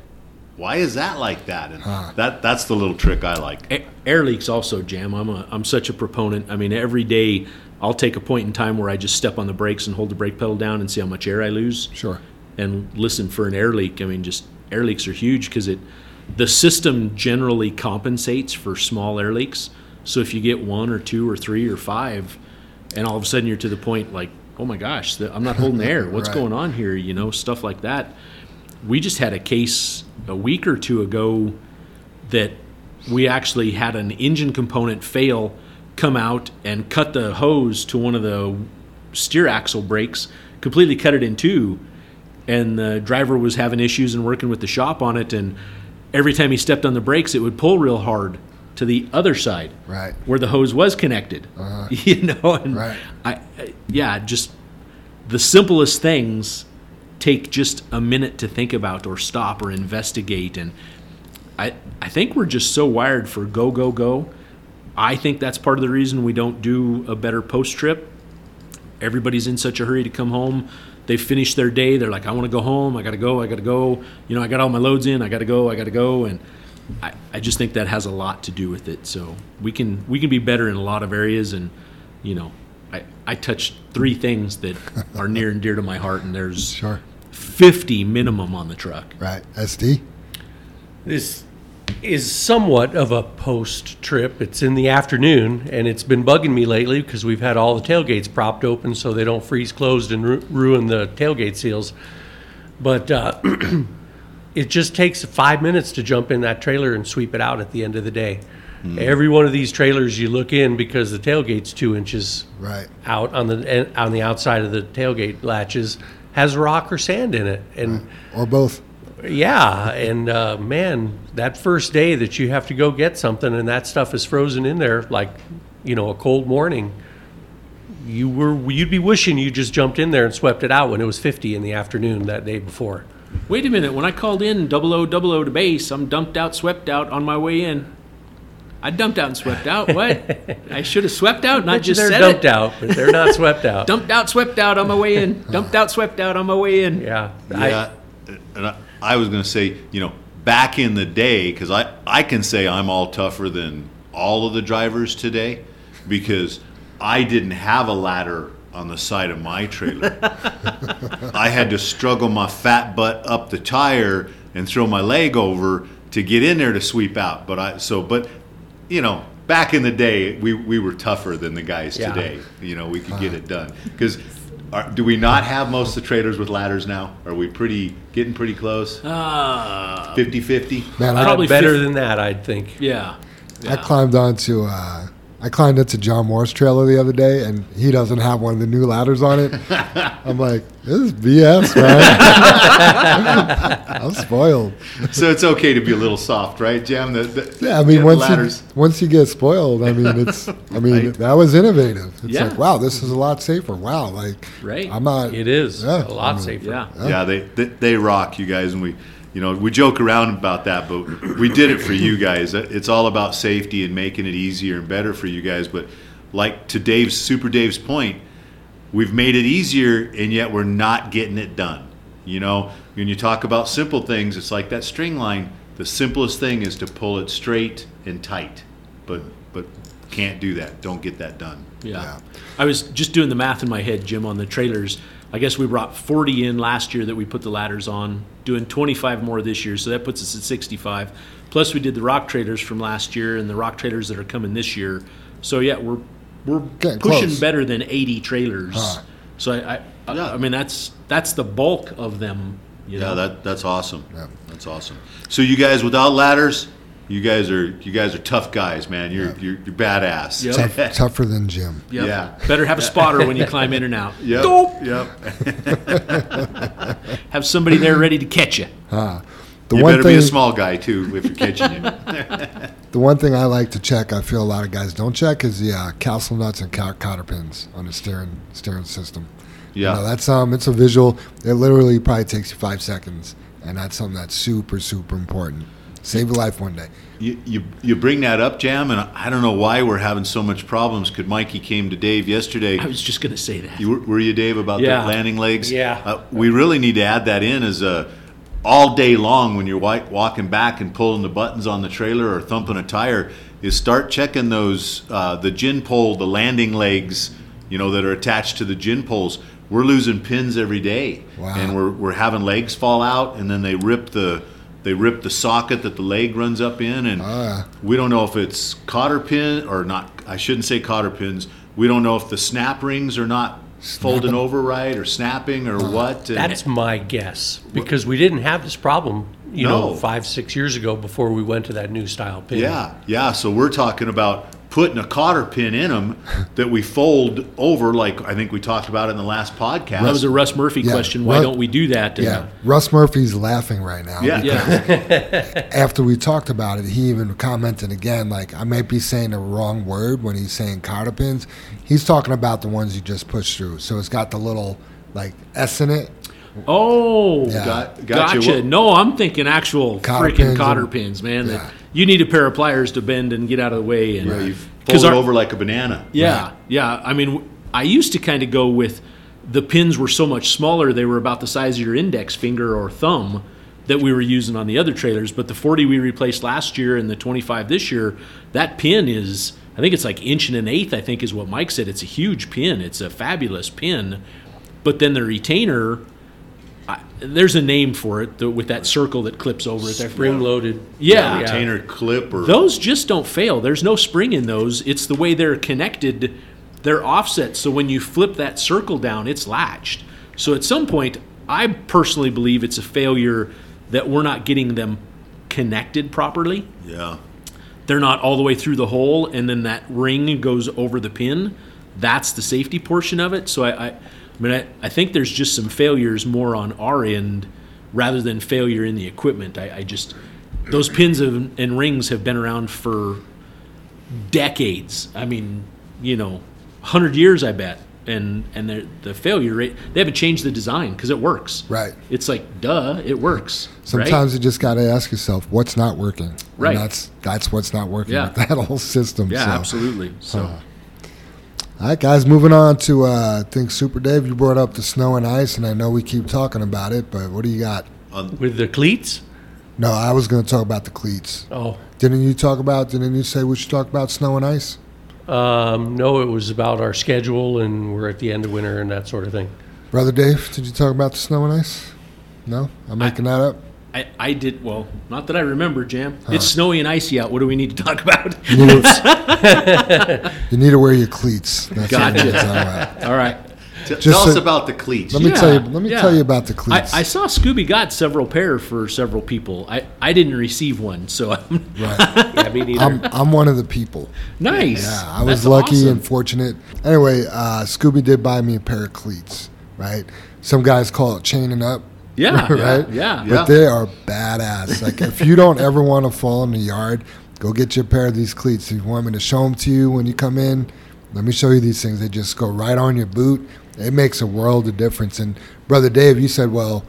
why is that like that? And that that's the little trick I like. Air leaks also jam. I'm a I'm such a proponent. I mean, every day I'll take a point in time where I just step on the brakes and hold the brake pedal down and see how much air I lose. Sure. And listen for an air leak. I mean, just air leaks are huge because it the system generally compensates for small air leaks. So if you get one or two or three or five, and all of a sudden you're to the point like, oh my gosh, I'm not holding air. What's Right. going on here? You know, stuff like that. We just had a case a week or two ago that we actually had an engine component fail, come out and cut the hose to one of the steer axle brakes, completely cut it in two, and the driver was having issues and working with the shop on it, and every time he stepped on the brakes, it would pull real hard to the other side, Right. where the hose was connected. Uh-huh. You know, and Right. I, I, yeah, just the simplest things take just a minute to think about or stop or investigate and I I think we're just so wired for go go go. I think that's part of the reason we don't do a better post trip. Everybody's in such a hurry to come home. They finish their day. They're like, I want to go home. I got to go. I got to go. You know, I got all my loads in. I got to go. I got to go. And I, I just think that has a lot to do with it. So we can we can be better in a lot of areas. And you know, I I touch three things that are near and dear to my heart. And there's Sure. 50 minimum on the truck. Right. SD. This is somewhat of a post trip. It's in the afternoon, and it's been bugging me lately because we've had all the tailgates propped open so they don't freeze closed and ru- ruin the tailgate seals. But uh, it just takes five minutes to jump in that trailer and sweep it out at the end of the day. Every one of these trailers you look in because the tailgate's two inches Right. out on the on the outside of the tailgate latches has rock or sand in it, and Or both. Yeah, and uh, man, that first day that you have to go get something and that stuff is frozen in there, like you know, a cold morning, you were you'd be wishing you just jumped in there and swept it out when it was 50 in the afternoon that day before. Wait a minute. When I called in double O double O to base, I'm dumped out, swept out on my way in. I dumped out and swept out. What? I should have swept out, not just they're said dumped it. out, but they're not swept out. Dumped out, swept out on my way in. Dumped out, swept out on my way in. Yeah, I- Yeah, and I, I was going to say, you know, back in the day, because I, I can say I'm all tougher than all of the drivers today, because I didn't have a ladder on the side of my trailer. I had to struggle my fat butt up the tire and throw my leg over to get in there to sweep out. But I so but you know back in the day we, we were tougher than the guys Yeah. today. You know we could get it done because. Do we not have most of the traders with ladders now? Are we pretty getting pretty close? Uh, 50 50? Man, I, Probably better fif- than that, I'd think. yeah. I climbed onto uh, I climbed into John Moore's trailer the other day, and he doesn't have one of the new ladders on it. I'm like, this is BS, man. I'm spoiled. So it's okay to be a little soft, right, Jam? The, the, Yeah, I mean, the once ladders. you once you get spoiled, I mean, it's I mean Right. that was innovative. It's Yeah. like, wow, this is a lot safer. Wow, like Right. I'm not. It is Yeah, a lot I mean, safer. Yeah. Yeah, they, they they rock, you guys, and we, you know, we joke around about that, but we did it for you guys. It's all about safety and making it easier and better for you guys. But like to Dave's Super Dave's point, we've made it easier, and yet we're not getting it done. You know, when you talk about simple things, it's like that string line. The simplest thing is to pull it straight and tight, but but can't do that. Don't get that done. Yeah. Yeah. I was just doing the math in my head, Jim, on the trailers. I guess we brought 40 in last year that we put the ladders on, doing 25 more this year, so that puts us at 65. Plus, we did the rock trailers from last year and the rock trailers that are coming this year. So yeah, we're we're Getting pushing close. better than 80 trailers. Huh. So I, I, Yeah. I mean that's that's the bulk of them. You Yeah, know? that that's awesome. Yeah. That's awesome. So you guys without ladders, you guys are you guys are tough guys, man. You're you're, you're badass. Yep. Tough, tougher than Jim. Yep. yeah. Better have a spotter when you climb in and out. Yep. Dope. Yep. Have somebody there ready to catch you. Uh, the You one better thing, be a small guy too if you're catching you. the one thing I like to check, I feel a lot of guys don't check, is the uh, castle nuts and cow- cotter pins on the steering steering system. You Yeah. know, that's um, it's a visual. It literally probably takes you five seconds, and that's something that's super super important. Save your life one day. You, you you bring that up, Jam, and I don't know why we're having so much problems. Could Mikey came to Dave yesterday? I was just gonna say that. You were, were you Dave about Yeah. the landing legs? Yeah. Uh, we really need to add that in as a all day long when you're wi- walking back and pulling the buttons on the trailer or thumping a tire. Is start checking those uh, the gin pole, the landing legs, you know that are attached to the gin poles. We're losing pins every day, Wow. and we're we're having legs fall out, and then they rip the they rip the socket that the leg runs up in, and Ah. we don't know if it's cotter pin or not. I shouldn't say cotter pins. We don't know if the snap rings are not folding over right or snapping or what. and- That's my guess because we didn't have this problem, you know, No. five six years ago before we went to that new style pin. Yeah, yeah. So we're talking about putting a cotter pin in them that we fold over, like I think we talked about in the last podcast. That was a Russ Murphy Yeah, question. Why Russ- don't we do that? And, Yeah, uh, Russ Murphy's laughing right now. Yeah. Yeah. After we talked about it, he even commented again, like I might be saying the wrong word when he's saying cotter pins. He's talking about the ones you just push through. So it's got the little like S in it. Oh, Yeah. Got- gotcha. gotcha. What- No, I'm thinking actual Cotter freaking pins cotter and- pins, man. Yeah. That you need a pair of pliers to bend and get out of the way. And Yeah, you 'cause fold it our- over like a banana. Yeah, yeah. I mean, I used to kind of go with the pins were so much smaller; they were about the size of your index finger or thumb that we were using on the other trailers. But the 40 we replaced last year and the 25 this year, that pin is, I think it's like inch and an eighth. I think is what Mike said. It's a huge pin. It's a fabulous pin. But then the retainer, I, there's a name for it the, with that circle that clips over it. Spring loaded. Yeah. Retainer clip or Those just don't fail. There's no spring in those. It's the way they're connected. They're offset. So when you flip that circle down, it's latched. So at some point, I personally believe it's a failure that we're not getting them connected properly. yeah. They're not all the way through the hole, and then that ring goes over the pin. That's the safety portion of it. So I, I, I mean, I, I think there's just some failures more on our end rather than failure in the equipment. I, I just those pins and, and rings have been around for decades. I mean, you know, hundred years, I bet. And and the the failure rate they haven't changed the design because it works. Right. It's like duh, it works. right? Sometimes you just got to ask yourself what's not working. And Right. that's that's what's not working Yeah. with that whole system. Yeah, so. absolutely. So. Uh-huh. All right, guys, moving on to uh, I think Super Dave. You brought up the snow and ice, and I know we keep talking about it, but what do you got? With the cleats? No, I was going to talk about the cleats. Oh, Didn't you talk about? Didn't you say we should talk about snow and ice? um, no, it was about our schedule and we're at the end of winter and that sort of thing. Brother Dave, did you talk about the snow and ice? No, I'm making that up. I, I did well. Not that I remember, Jam. It's snowy and icy out. What do we need to talk about? You need, to, you need to wear your cleats. That's Gotcha. All right. T- Just tell us about the cleats. Let me Yeah, tell you. Let me yeah. tell you about the I, cleats. I saw Scooby got several pair for several people. I, I didn't receive one, so I'm right. Yeah, me neither. I'm I'm one of the people. nice. Yeah, I was That's lucky awesome. and fortunate. Anyway, uh, Scooby did buy me a pair of cleats. Right. Some guys call it chaining up. Yeah, right? Yeah, yeah. But they are badass. Like if you don't ever want to fall in the yard, go get you a pair of these cleats. If you want me to show them to you when you come in, let me show you these things. They just go right on your boot. It makes a world of difference. And brother Dave, you said, well,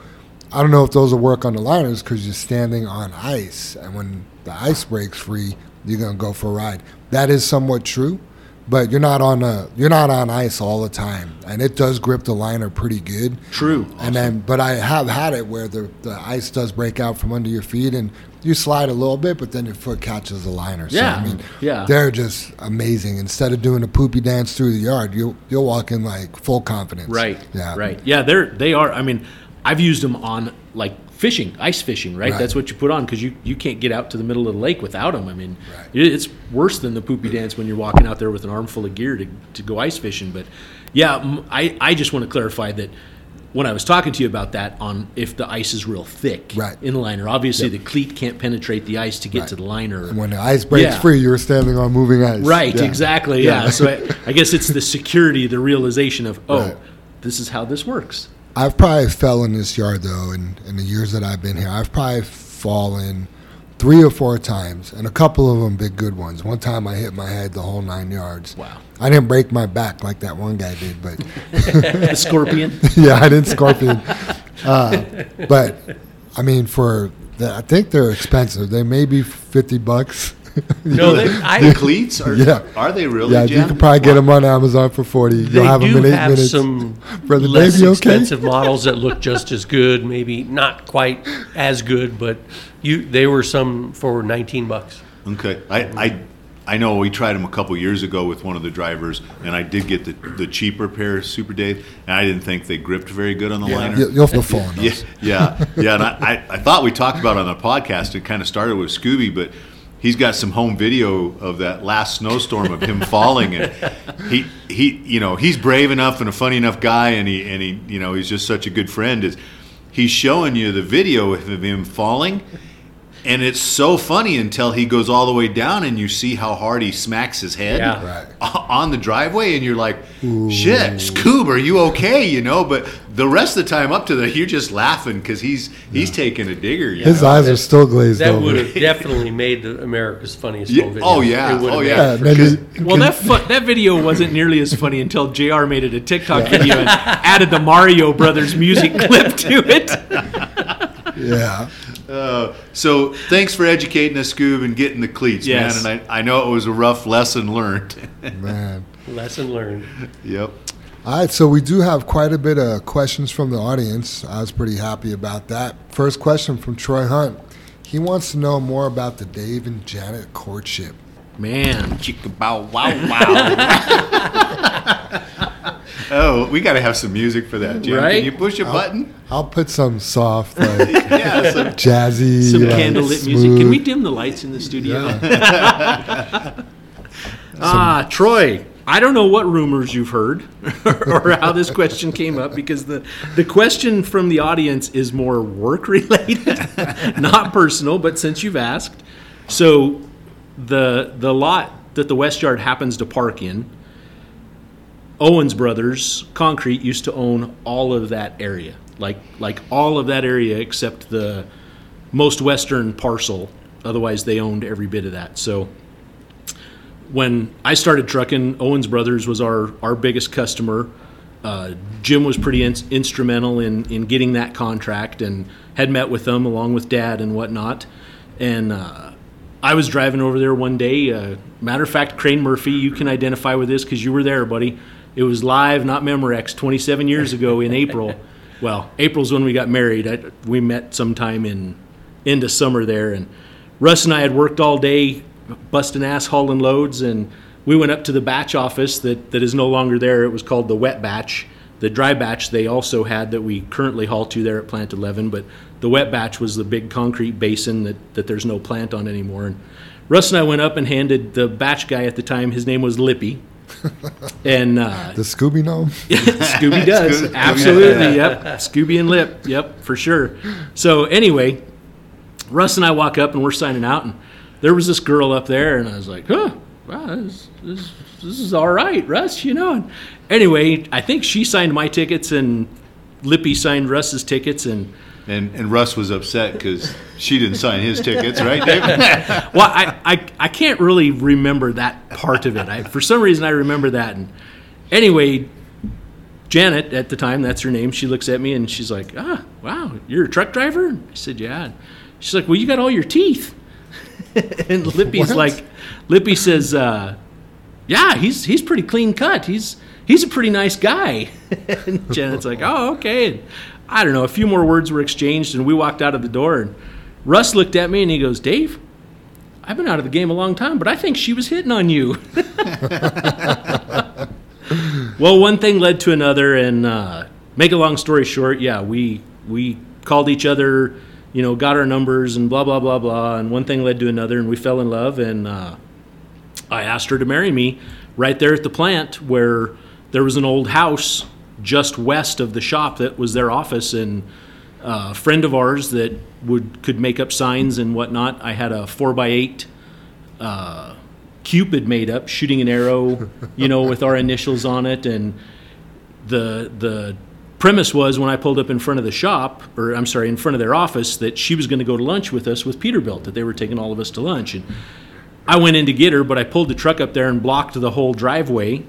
I don't know if those will work on the liners because you're standing on ice, and when the ice breaks free, you're gonna go for a ride. That is somewhat true, but you're not on a you're not on ice all the time, and it does grip the liner pretty good. True. And then, but I have had it where the, the ice does break out from under your feet, and you slide a little bit, but then your foot catches the liner. Yeah, So, I mean, yeah. they're just amazing. Instead of doing a poopy dance through the yard, you'll you'll walk in like full confidence. Right. Yeah. Right. Yeah, they're they are. I mean, I've used them on like fishing, ice fishing. Right. Right. That's what you put on because you you can't get out to the middle of the lake without them. I mean, Right. it's worse than the poopy dance when you're walking out there with an armful of gear to to go ice fishing. But yeah, I, I just want to clarify that. When I was talking to you about that, on if the ice is real thick Right. in the liner, obviously the cleat can't penetrate the ice to get Right. to the liner. And when the ice breaks Yeah. free, you're standing on moving ice. Right, Yeah. exactly. Yeah. Yeah. so I, I guess it's the security, the realization of, oh, Right. this is how this works. I've probably fell in this yard though, in, in the years that I've been here. I've probably fallen three or four times, and a couple of them big good ones. One time I hit my head the whole nine yards. Wow. I didn't break my back like that one guy did, but The scorpion. yeah, I didn't scorpion. Uh, but I mean, for the, I think they're expensive. They may be fifty bucks. No, they, the cleats are Yeah. are they really? yeah, you can probably get them on Amazon for forty. You'll they have them do in eight have minutes. some Brother less Dave, you okay? expensive models that look just as good, maybe not quite as good, but you they were some for 19 bucks. Okay, I, I I know we tried them a couple years ago with one of the drivers, and I did get the, the cheaper pair, Super Dave, and I didn't think they gripped very good on the liner. You- You'll, you'll fall Yeah, those. yeah, yeah. And I, I, I thought we talked about it on the podcast. It kind of started with Scooby, but he's got some home video of that last snowstorm of him falling, and he he you know he's brave enough and a funny enough guy, and he and he you know he's just such a good friend. Is he's showing you the video of him falling. And it's so funny until he goes all the way down and you see how hard he smacks his head Yeah. Right. on the driveway, and you're like, "Shit, Scoob, are you okay?" You know. But the rest of the time up to the, you're just laughing because he's he's taking a digger. You His know? eyes are still glazed That over. would have definitely made the America's funniest Yeah, home video. oh, oh yeah, It would have oh, yeah. Yeah, then you- Well, that fu- that video wasn't nearly as funny until Jr. made it a TikTok video and added the Mario Brothers music clip to it. yeah. Uh, so thanks for educating us, Scoob, and getting the cleats, Yes. man. And I, I know it was a rough lesson learned. Man. Lesson learned. yep. All right, so we do have quite a bit of questions from the audience. I was pretty happy about that. First question from Troy Hunt. He wants to know more about the Dave and Janet courtship. Man, Chicka bow wow wow. oh, we got to have some music for that, Jim. Right? Can you push a button? I'll put some soft, like yeah. Some, jazzy, some like, candlelit music. Can we dim the lights in the studio? ah, Troy. I don't know what rumors you've heard or how this question came up because the, the question from the audience is more work related, not personal, but since you've asked. So the the lot that the West Yard happens to park in, Owens Brothers Concrete used to own all of that area. Like like all of that area except the most western parcel. Otherwise they owned every bit of that. So when I started trucking, Owens Brothers was our, our biggest customer. Uh, Jim was pretty in, instrumental in, in getting that contract and had met with them along with Dad and whatnot. And uh, I was driving over there one day. Uh, matter of fact, Crane Murphy, you can identify with this because you were there, buddy. It was live, not Memorex, 27 years ago in April. well, April's when we got married. I, we met sometime in into summer there, and Russ and I had worked all day, busting ass hauling loads, and we went up to the batch office that, that is no longer there. It was called the wet batch. The dry batch they also had that we currently haul to there at Plant 11, but the wet batch was the big concrete basin that, that there's no plant on anymore. And Russ and I went up and handed the batch guy at the time, his name was Lippy. and uh, The Scooby gnome? Scooby does. Scooby- Absolutely. Yep. Scooby and Lip. Yep, for sure. So anyway, Russ and I walk up and we're signing out, and there was this girl up there, and I was like, huh, wow, this, this, this is all right, Russ, you know. And anyway, I think she signed my tickets, and Lippy signed Russ's tickets, and and and Russ was upset because she didn't sign his tickets, right, Dave? well, I, I, I can't really remember that part of it. I, for some reason, I remember that. And anyway, Janet at the time, that's her name. She looks at me and she's like, "Ah, wow, you're a truck driver?" I said, "Yeah." She's like, "Well, you got all your teeth." and Lippy's What? like, Lippy says, uh, "Yeah, he's he's pretty clean cut. He's he's a pretty nice guy." and Janet's like, "Oh, okay." And I don't know. A few more words were exchanged, and we walked out of the door. And Russ looked at me and he goes, "Dave, I've been out of the game a long time, but I think she was hitting on you." well, one thing led to another, and uh, make a long story short, yeah, we we called each other, you know, got our numbers, and blah blah blah blah, and one thing led to another, and we fell in love, and uh, I asked her to marry me right there at the plant where there was an old house just west of the shop that was their office, and uh, a friend of ours that would could make up signs and whatnot. I had a four by eight uh, Cupid made up, shooting an arrow, you know, with our initials on it, and the the premise was when I pulled up in front of the shop, or I'm sorry, in front of their office, that she was going to go to lunch with us with Peterbilt, that they were taking all of us to lunch, and I went in to get her, but I pulled the truck up there and blocked the whole driveway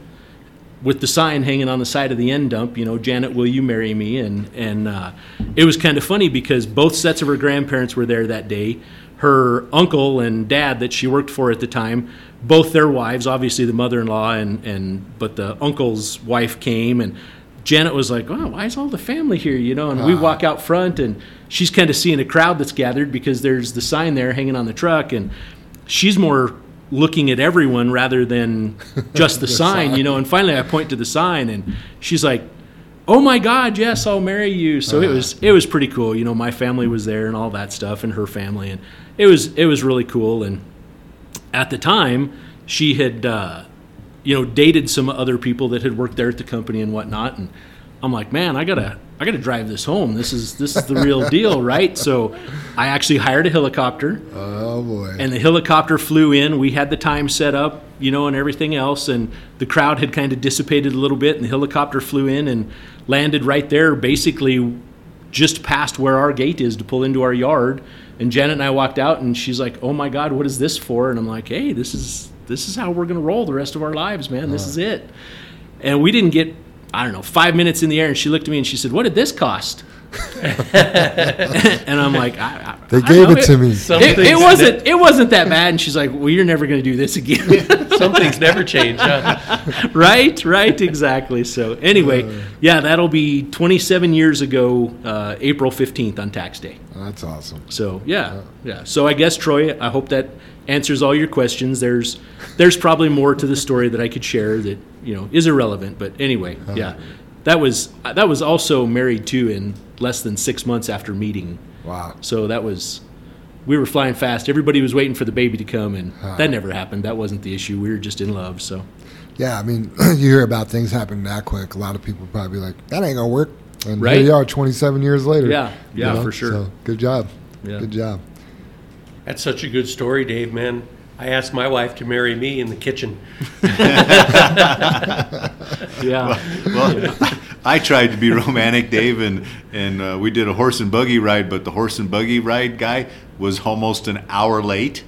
with the sign hanging on the side of the end dump, you know, Janet, will you marry me? And and uh, it was kind of funny because both sets of her grandparents were there that day. Her uncle and dad that she worked for at the time, both their wives, obviously the mother-in-law and and but the uncle's wife came and Janet was like, "Oh, why is all the family here?" You know, and we walk out front and she's kind of seeing a crowd that's gathered because there's the sign there hanging on the truck and she's more looking at everyone rather than just the, sign, you know. And finally, I point to the sign, and she's like, "Oh my God, yes, I'll marry you." So it was it was pretty cool. You know, my family was there and all that stuff, and her family, and it was it was really cool. And at the time, she had uh, you know dated some other people that had worked there at the company and whatnot, and I'm like, man, I gotta I got to drive this home. This is this is the real deal, right? So, I actually hired a helicopter. Oh boy! And the helicopter flew in. We had the time set up, you know, and everything else. And the crowd had kind of dissipated a little bit, and the helicopter flew in and landed right there, basically just past where our gate is to pull into our yard. And Janet and I walked out, and she's like, "Oh my God, what is this for?" And I'm like, "Hey, this is this is how we're gonna roll the rest of our lives, man. This is it." And we didn't get I don't know, five minutes in the air, and she looked at me and she said, "What did this cost?" and I'm like, I, I, "They gave it, it, to me." It, it wasn't. It wasn't that bad. And she's like, "Well, you're never going to do this again." Some things never change, huh? right, right, exactly. So anyway, uh, yeah, that'll be 27 years ago, uh, April 15th on tax day. That's awesome. So yeah, yeah. So I guess Troy, I hope that answers all your questions. There's there's probably more to the story that I could share that you know is irrelevant. But anyway, uh-huh. yeah, that was that was also married to in less than six months after meeting. Wow. So that was we were flying fast. Everybody was waiting for the baby to come, and uh-huh. that never happened. That wasn't the issue. We were just in love. So. Yeah, I mean, you hear about things happening that quick. A lot of people probably like that ain't gonna work. And right? here you are, 27 years later. Yeah, yeah, you know? for sure. So good job. Yeah. Good job. That's such a good story, Dave, man. I asked my wife to marry me in the kitchen. yeah. Well, well, I tried to be romantic, Dave, and, and uh, we did a horse and buggy ride, but the horse and buggy ride guy was almost an hour late.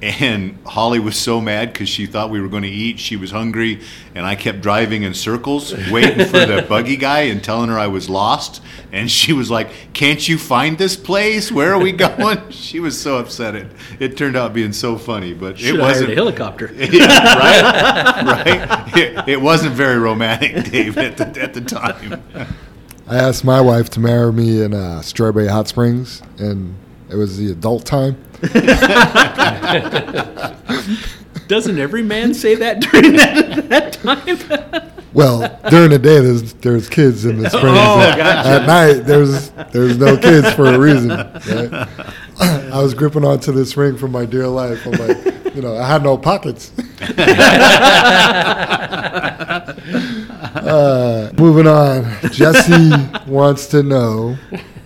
And Holly was so mad because she thought we were going to eat. She was hungry, and I kept driving in circles, waiting for the buggy guy and telling her I was lost. And she was like, "Can't you find this place? Where are we going?" she was so upset. It it turned out being so funny, but Should it wasn't a helicopter. Yeah, right, right. It, it, wasn't very romantic, Dave, at the, at the time. I asked my wife to marry me in uh, Strawberry Hot Springs, and it was the adult time Doesn't every man say that during that, that time? well, during the day there's there's kids in the springs. Oh, at, gotcha. at night there's there's no kids for a reason. Right? I was gripping onto this ring for my dear life. I'm like, you know, I had no pockets. uh, moving on, Jesse wants to know.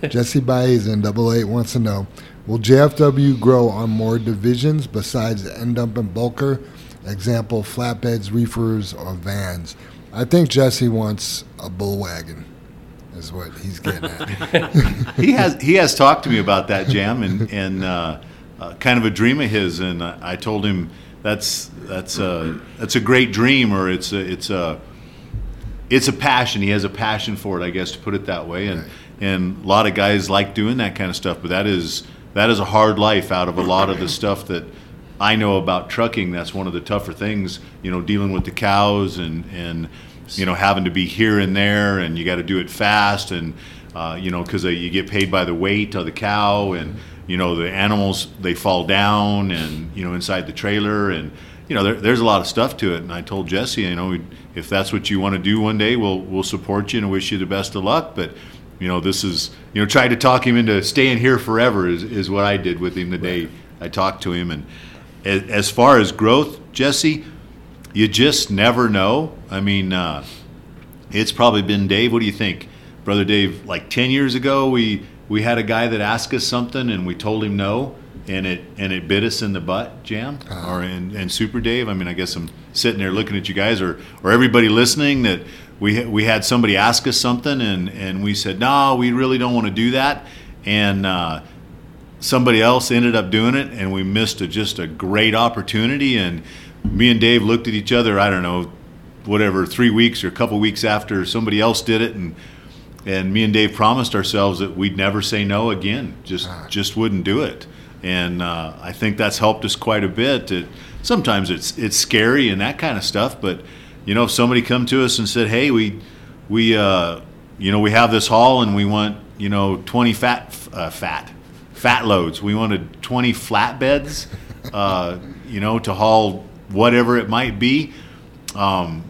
Jesse Baez double eight wants to know Will JFW grow on more divisions besides end dump and bulker? Example, flatbeds, reefers, or vans. I think Jesse wants a bull wagon. Is what he's getting at. he has he has talked to me about that jam and and uh, uh, kind of a dream of his, and I told him that's that's a that's a great dream, or it's a it's a it's a passion. He has a passion for it, I guess, to put it that way. And right. And a lot of guys like doing that kind of stuff, but that is that is a hard life out of a lot of the stuff that I know about trucking. That's one of the tougher things, you know, dealing with the cows and and you know having to be here and there, and you got to do it fast, and uh, you know because you get paid by the weight of the cow, and you know the animals they fall down, and you know inside the trailer, and you know there, there's a lot of stuff to it. And I told Jesse, you know, if that's what you want to do one day, we'll we'll support you and wish you the best of luck, but you know, this is, you know, trying to talk him into staying here forever is, is what I did with him the day I talked to him. And as far as growth, Jesse, you just never know. I mean, uh, it's probably been Dave. What do you think, brother Dave? Like ten years ago, we we had a guy that asked us something, and we told him no, and it and it bit us in the butt, Jam, uh-huh. or and Super Dave. I mean, I guess I'm sitting there looking at you guys, or or everybody listening that we we had somebody ask us something and and we said no we really don't want to do that. And uh, somebody else ended up doing it and we missed a, just a great opportunity. And me and Dave looked at each other I don't know whatever three weeks or a couple weeks after somebody else did it. And and me and Dave promised ourselves that we'd never say no again just ah. just wouldn't do it. And uh, I think that's helped us quite a bit. It, sometimes it's it's scary and that kind of stuff but you know, if somebody come to us and said, "Hey, we we uh, you know we have this haul and we want you know 20 fat uh, fat fat loads. We wanted 20 flatbeds." Uh, you know, to haul whatever it might be. Um,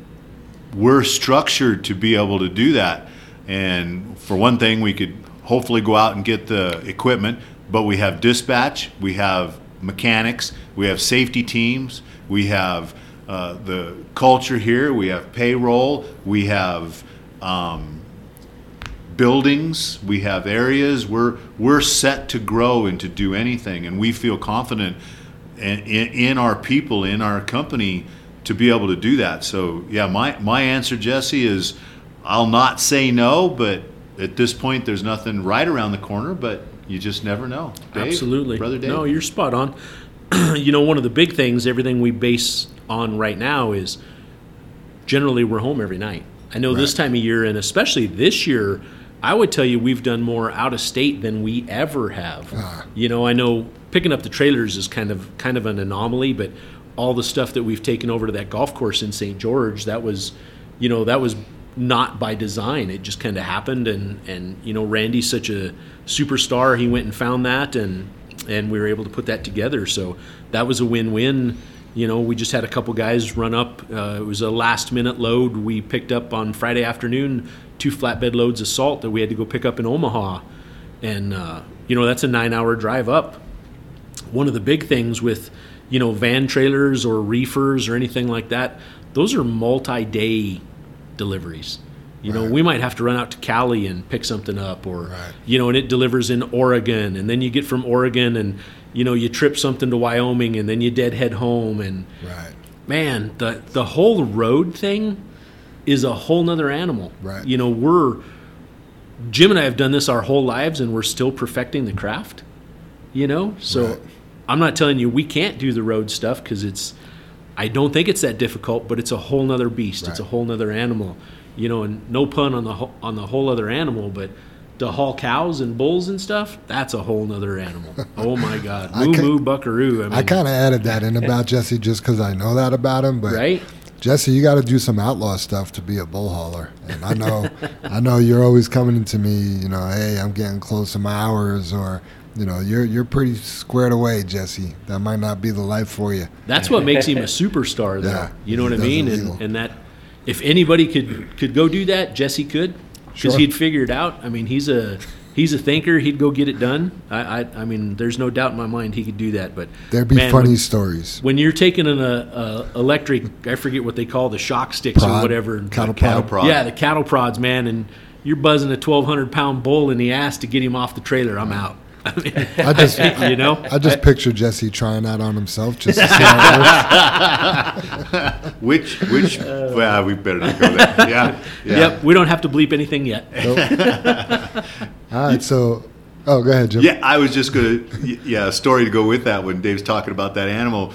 we're structured to be able to do that. And for one thing, we could hopefully go out and get the equipment, but we have dispatch, we have mechanics, we have safety teams, we have uh, the culture here, we have payroll, we have um, buildings, we have areas. We're we're set to grow and to do anything, and we feel confident in, in, in our people, in our company, to be able to do that. So yeah, my my answer, Jesse, is I'll not say no, but at this point, there's nothing right around the corner, but you just never know. Dave, Absolutely. brother Dave. No, you're spot on. you know, one of the big things, everything we base on right now is generally we're home every night. I know this time of year, and especially this year, I would tell you we've done more out of state than we ever have. Ah. You know, I know picking up the trailers is kind of kind of an anomaly, but all the stuff that we've taken over to that golf course in St. George, that was, you know, that was not by design. It just kind of happened, and and you know, Randy's such a superstar. He went and found that, and and we were able to put that together. So that was a win-win. You know, we just had a couple guys run up. Uh, it was a last-minute load. We picked up on Friday afternoon two flatbed loads of salt that we had to go pick up in Omaha, and uh, you know that's a nine-hour drive up. One of the big things with you know van trailers or reefers or anything like that, those are multi-day deliveries. You know, Right. we might have to run out to Cali and pick something up, or Right. you know, and it delivers in Oregon, and then you get from Oregon, and you know, you trip something to Wyoming, and then you deadhead home, and Right. man, the the whole road thing is a whole nother animal. Right. You know, we're Jim and I have done this our whole lives, and we're still perfecting the craft. You know, so Right. I'm not telling you we can't do the road stuff because it's. I don't think it's that difficult, but it's a whole nother beast. It's a whole nother animal. You know, and no pun on the on the whole other animal, but to haul cows and bulls and stuff, that's a whole nother animal. oh my God, moo moo buckaroo. I mean, I kind of added that in about Jesse just because I know that about him, but right. Jesse, you got to do some outlaw stuff to be a bull hauler, and I know, I know you're always coming to me. You know, hey, I'm getting close to my hours, or you know, you're you're pretty squared away, Jesse. That might not be the life for you. That's what makes him a superstar, though. Yeah, you know what I mean? And, and that, if anybody could could go do that, Jesse could, because Sure. he'd figure it out. I mean, he's a he's a thinker. He'd go get it done. I, I I mean, there's no doubt in my mind he could do that. But There'd be man, funny when, stories. when you're taking an uh, uh, electric, I forget what they call the shock sticks or whatever. cattle Cattle prod. prod. Yeah, the cattle prods, man, and you're buzzing a 1,200 pound bull in the ass to get him off the trailer. I'm out. I mean, I just, you know, I just picture Jesse trying that on himself just to see how it works. Which which? well, we better not go there. Yeah. yeah. Yep, we don't have to bleep anything yet. All right, so, oh, go ahead, Jim. Yeah, I was just gonna. Yeah, a story to go with that. When Dave's talking about that animal,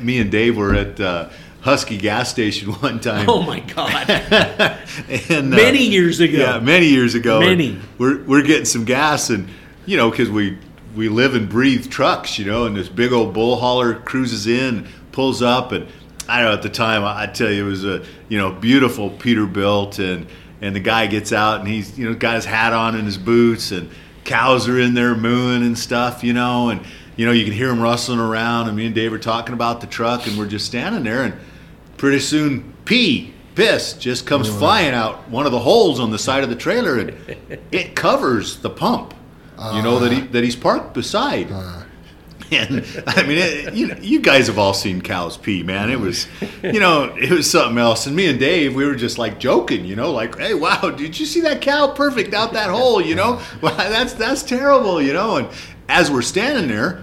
me and Dave were at uh, Husky gas station one time. Oh my God. and, uh, Many years ago. Yeah, many years ago. Many. We're we're getting some gas, and you know, because we we live and breathe trucks, you know, and this big old bull hauler cruises in, pulls up, and I don't know at the time. I, I tell you, it was a you know beautiful Peterbilt, and and the guy gets out, and he's you know got his hat on and his boots, and cows are in there mooing and stuff, you know, and you know you can hear him rustling around, and me and Dave are talking about the truck, and we're just standing there, and pretty soon pee piss just comes flying out one of the holes on the side of the trailer and it covers the pump you know that he uh. that he's parked beside. Uh. And i mean it, you, know, you guys have all seen cows pee man. It was you know it was something else. And me and dave we were just like joking you know like hey wow did you see that cow perfect out that hole? You know? Well, that's that's terrible you know? And as we're standing there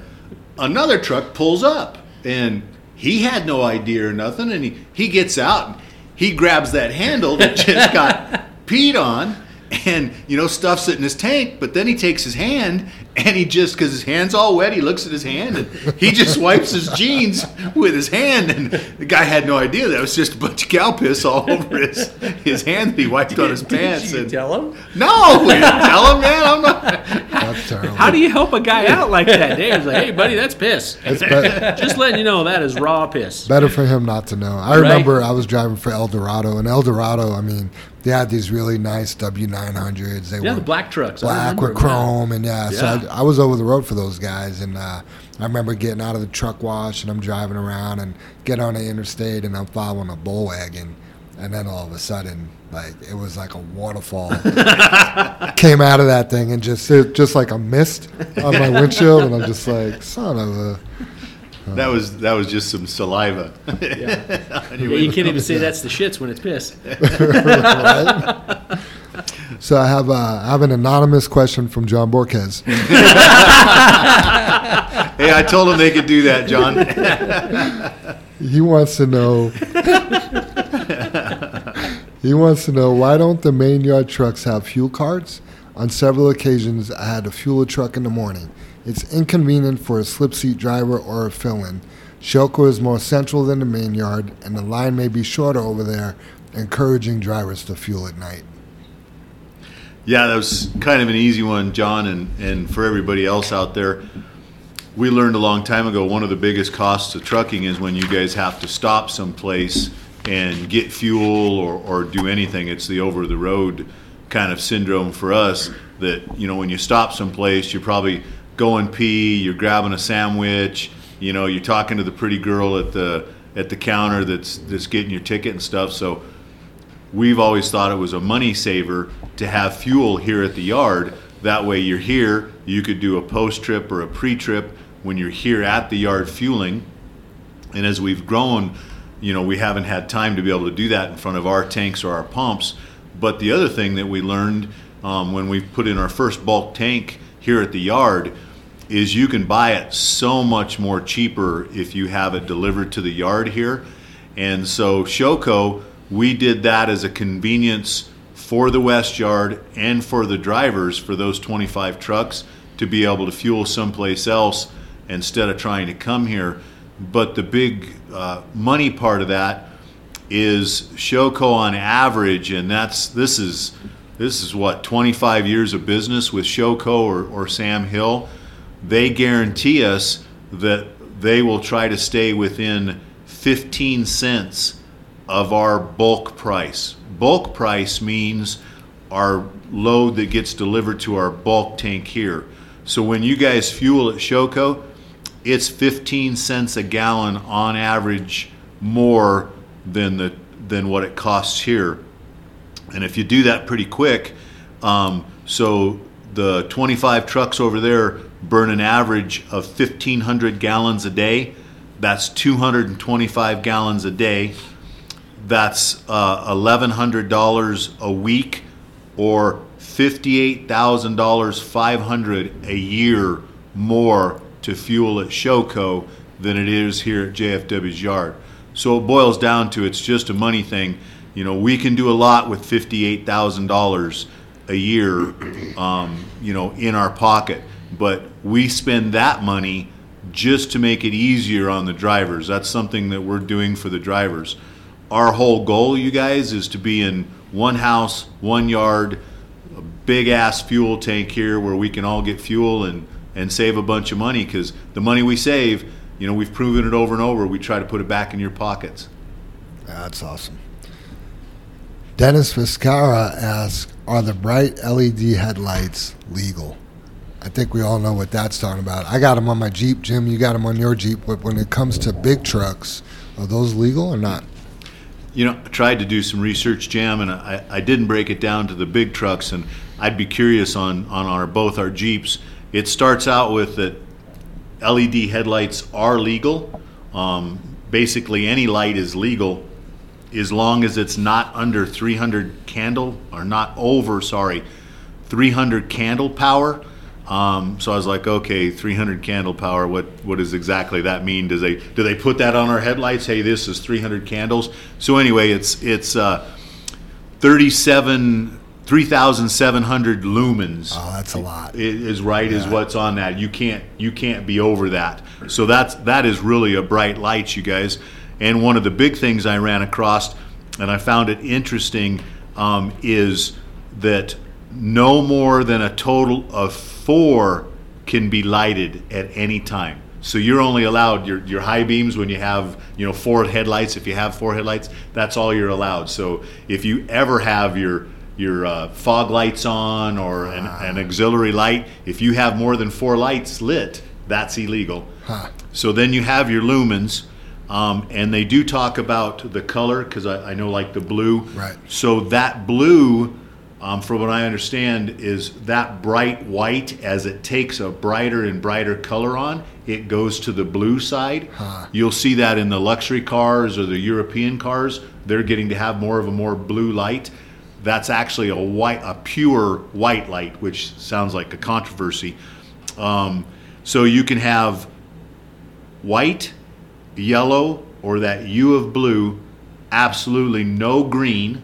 another truck pulls up. And he had no idea or nothing. And he, he gets out and he grabs that handle that just got peed on and you know stuffs it in his tank but then he takes his hand and he just because his hand's all wet he looks at his hand and he just wipes his jeans with his hand and the guy had no idea that was just a bunch of cow piss all over his his hand that he wiped on his pants Did you and tell him? no we didn't tell him man i'm not that's terrible. How do you help a guy out like that? Dave's like, hey, buddy, that's piss. It's be- Just letting you know that is raw piss. better for him not to know. I Right. remember I was driving for El Dorado, and El Dorado, I mean, they had these really nice W900s. They Yeah, were the black trucks. Black remember with them, yeah. chrome, and yeah, so Yeah. I, I was over the road for those guys, and uh, I remember getting out of the truck wash, and I'm driving around, and get on the interstate, and I'm following a bull wagon, and then all of a sudden, like it was like a waterfall came out of that thing, and just it, just like a mist on my windshield, and I'm just like, son of a. That was that was just some saliva. Yeah, you can't even say that's the shits when it's piss. So I have uh, I have an anonymous question from John Borquez. hey, I told him they could do that, John. He wants to know. he wants to know why don't the main yard trucks have fuel cards? On several occasions, I had to fuel a truck in the morning. It's inconvenient for a slip seat driver or a fill-in. Shoko is more central than the main yard, and the line may be shorter over there, encouraging drivers to fuel at night. Yeah, that was kind of an easy one, John, and, and for everybody else out there. We learned a long time ago one of the biggest costs of trucking is when you guys have to stop someplace and get fuel or, or do anything. It's the over the road kind of syndrome for us that, you know, when you stop someplace, you're probably going pee, you're grabbing a sandwich, you know, you're talking to the pretty girl at the at the counter that's that's getting your ticket and stuff. So we've always thought it was a money saver to have fuel here at the yard. That way, you're here, you could do a post trip or a pre trip when you're here at the yard fueling. And as we've grown, you know, we haven't had time to be able to do that in front of our tanks or our pumps. But the other thing that we learned um, when we put in our first bulk tank here at the yard is you can buy it so much more cheaper if you have it delivered to the yard here. And so Shoko, we did that as a convenience for the West Yard and for the drivers for those 25 trucks to be able to fuel someplace else instead of trying to come here. But the big uh, money part of that is Shoko on average, and that's this is this is what 25 years of business with Shoko or, or Sam Hill. They guarantee us that they will try to stay within 15 cents of our bulk price. Bulk price means our load that gets delivered to our bulk tank here. So when you guys fuel at Shoko, it's 15 cents a gallon on average more than the than what it costs here. And if you do that pretty quick, um, so the 25 trucks over there burn an average of 1,500 gallons a day. That's 225 gallons a day. That's uh, $1,100 a week or $58,000, 500 a year more to fuel at Shoko than it is here at JFW's yard. So it boils down to it's just a money thing. You know, we can do a lot with fifty-eight thousand dollars a year, um, you know, in our pocket, but we spend that money just to make it easier on the drivers. That's something that we're doing for the drivers. Our whole goal, you guys, is to be in one house, one yard, a big ass fuel tank here where we can all get fuel and and save a bunch of money because the money we save, you know, we've proven it over and over. We try to put it back in your pockets. That's awesome. Dennis Viscara asks, "Are the bright LED headlights legal?" I think we all know what that's talking about. I got them on my Jeep, Jim. You got them on your Jeep. But when it comes to big trucks, are those legal or not? You know, I tried to do some research, Jam, and I, I didn't break it down to the big trucks, and I'd be curious on, on our both our Jeeps. It starts out with that LED headlights are legal. Um, basically, any light is legal as long as it's not under 300 candle, or not over, sorry, 300 candle power. Um, so I was like, okay, 300 candle power. What what does exactly that mean? Does they do they put that on our headlights? Hey, this is 300 candles. So anyway, it's it's uh, 37 3,700 lumens Oh, that's a lot. is right is what's on that. You can't you can't be over that. So that's that is really a bright light, you guys. And one of the big things I ran across, and I found it interesting, um, is that no more than a total of four can be lighted at any time. So you're only allowed your, your high beams when you have you know four headlights. If you have four headlights, that's all you're allowed. So if you ever have your your uh, fog lights on or an, an auxiliary light, if you have more than four lights lit, that's illegal. So then you have your lumens, um, and they do talk about the color because I, I know like the blue. Right. So that blue, um, from what I understand, is that bright white. As it takes a brighter and brighter color on, it goes to the blue side. You'll see that in the luxury cars or the European cars. They're getting to have more of a more blue light. That's actually a white, a pure white light, which sounds like a controversy. Um, so you can have white, yellow, or that hue of blue, absolutely no green,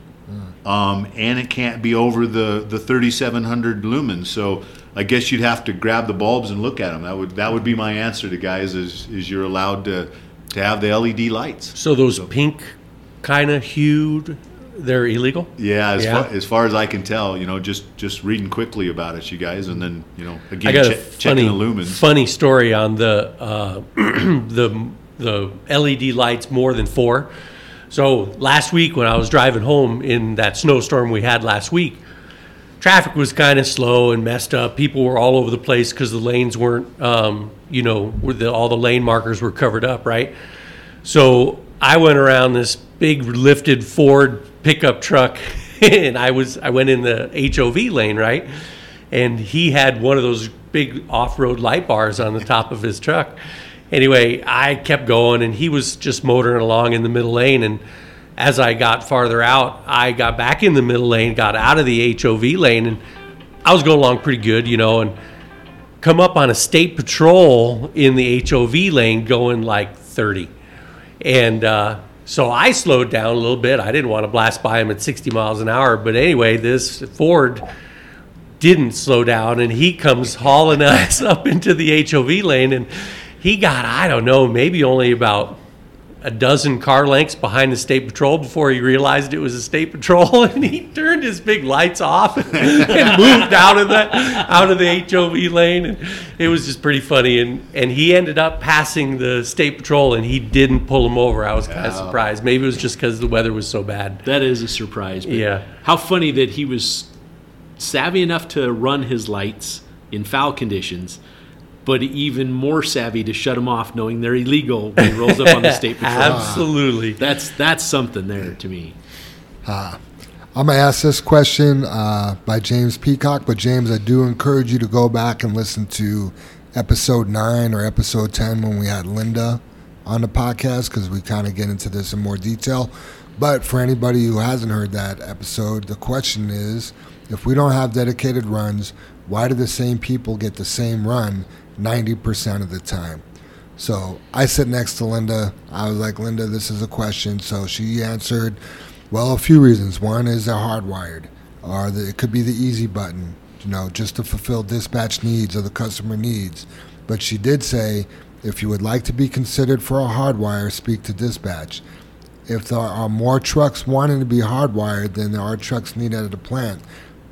um, and it can't be over the, the 3700 lumens. So I guess you'd have to grab the bulbs and look at them. That would that would be my answer to guys is is you're allowed to to have the LED lights. So those pink kind of hued, they're illegal. Yeah, as, Yeah. Far, as far as I can tell, you know, just just reading quickly about it, you guys, and then you know, again I got a che- funny, checking the lumens. funny story on the uh, the the LED lights more than four. So last week when I was driving home in that snowstorm we had last week, traffic was kind of slow and messed up. People were all over the place because the lanes weren't, um, you know, the, all the lane markers were covered up, right? So I went around this big lifted Ford pickup truck, and I was I went in the HOV lane, right? And he had one of those big off-road light bars on the top of his truck. Anyway, I kept going, and he was just motoring along in the middle lane. And as I got farther out, I got back in the middle lane, got out of the HOV lane, and I was going along pretty good, you know, and come up on a state patrol in the HOV lane going like 30. And uh, so I slowed down a little bit. I didn't want to blast by him at 60 miles an hour. But anyway, this Ford didn't slow down and he comes hauling us up into the HOV lane. And he got, I don't know, maybe only about a dozen car lengths behind the state patrol before he realized it was a state patrol and he turned his big lights off and moved out of the out of the HOV lane and it was just pretty funny and and he ended up passing the state patrol and he didn't pull him over. I was kind of surprised. Maybe it was just because the weather was so bad. That is a surprise. But Yeah. How funny that he was savvy enough to run his lights in foul conditions, but even more savvy to shut them off knowing they're illegal when he rolls up on the state patrol. Absolutely. That's that's something there to me. I'm gonna ask this question uh, by James Peacock, but James, I do encourage you to go back and listen to episode nine or episode ten when we had Linda on the podcast because we kind of get into this in more detail. But for anybody who hasn't heard that episode, the question is: if we don't have dedicated runs, why do the same people get the same run 90% of the time? So I sit next to Linda. I was like, Linda, this is a question. So she answered, well, a few reasons. One is they're hardwired, or the, it could be the easy button, you know, just to fulfill dispatch needs or the customer needs. But she did say, if you would like to be considered for a hardwire, speak to dispatch. If there are more trucks wanting to be hardwired than there are trucks needed at a plant,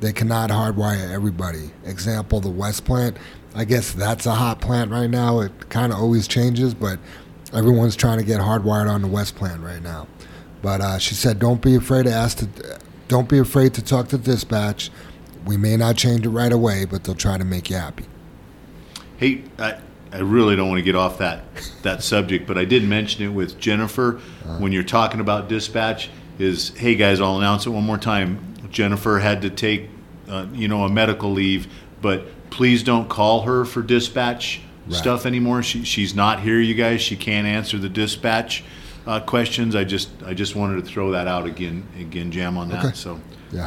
they cannot hardwire everybody. Example, the West plant. I guess that's a hot plant right now. It kind of always changes, but everyone's trying to get hardwired on the West plant right now. But uh, she said, don't be afraid to ask. To, don't be afraid to talk to dispatch. We may not change it right away, but they'll try to make you happy. Hey, I, I really don't want to get off that that subject, but I did mention it with Jennifer when you're talking about dispatch. Is hey guys, I'll announce it one more time. Jennifer had to take, uh, you know, a medical leave, but please don't call her for dispatch stuff anymore. She, she's not here, you guys. She can't answer the dispatch uh, questions. I just I just wanted to throw that out again, again, jam on that. Okay. So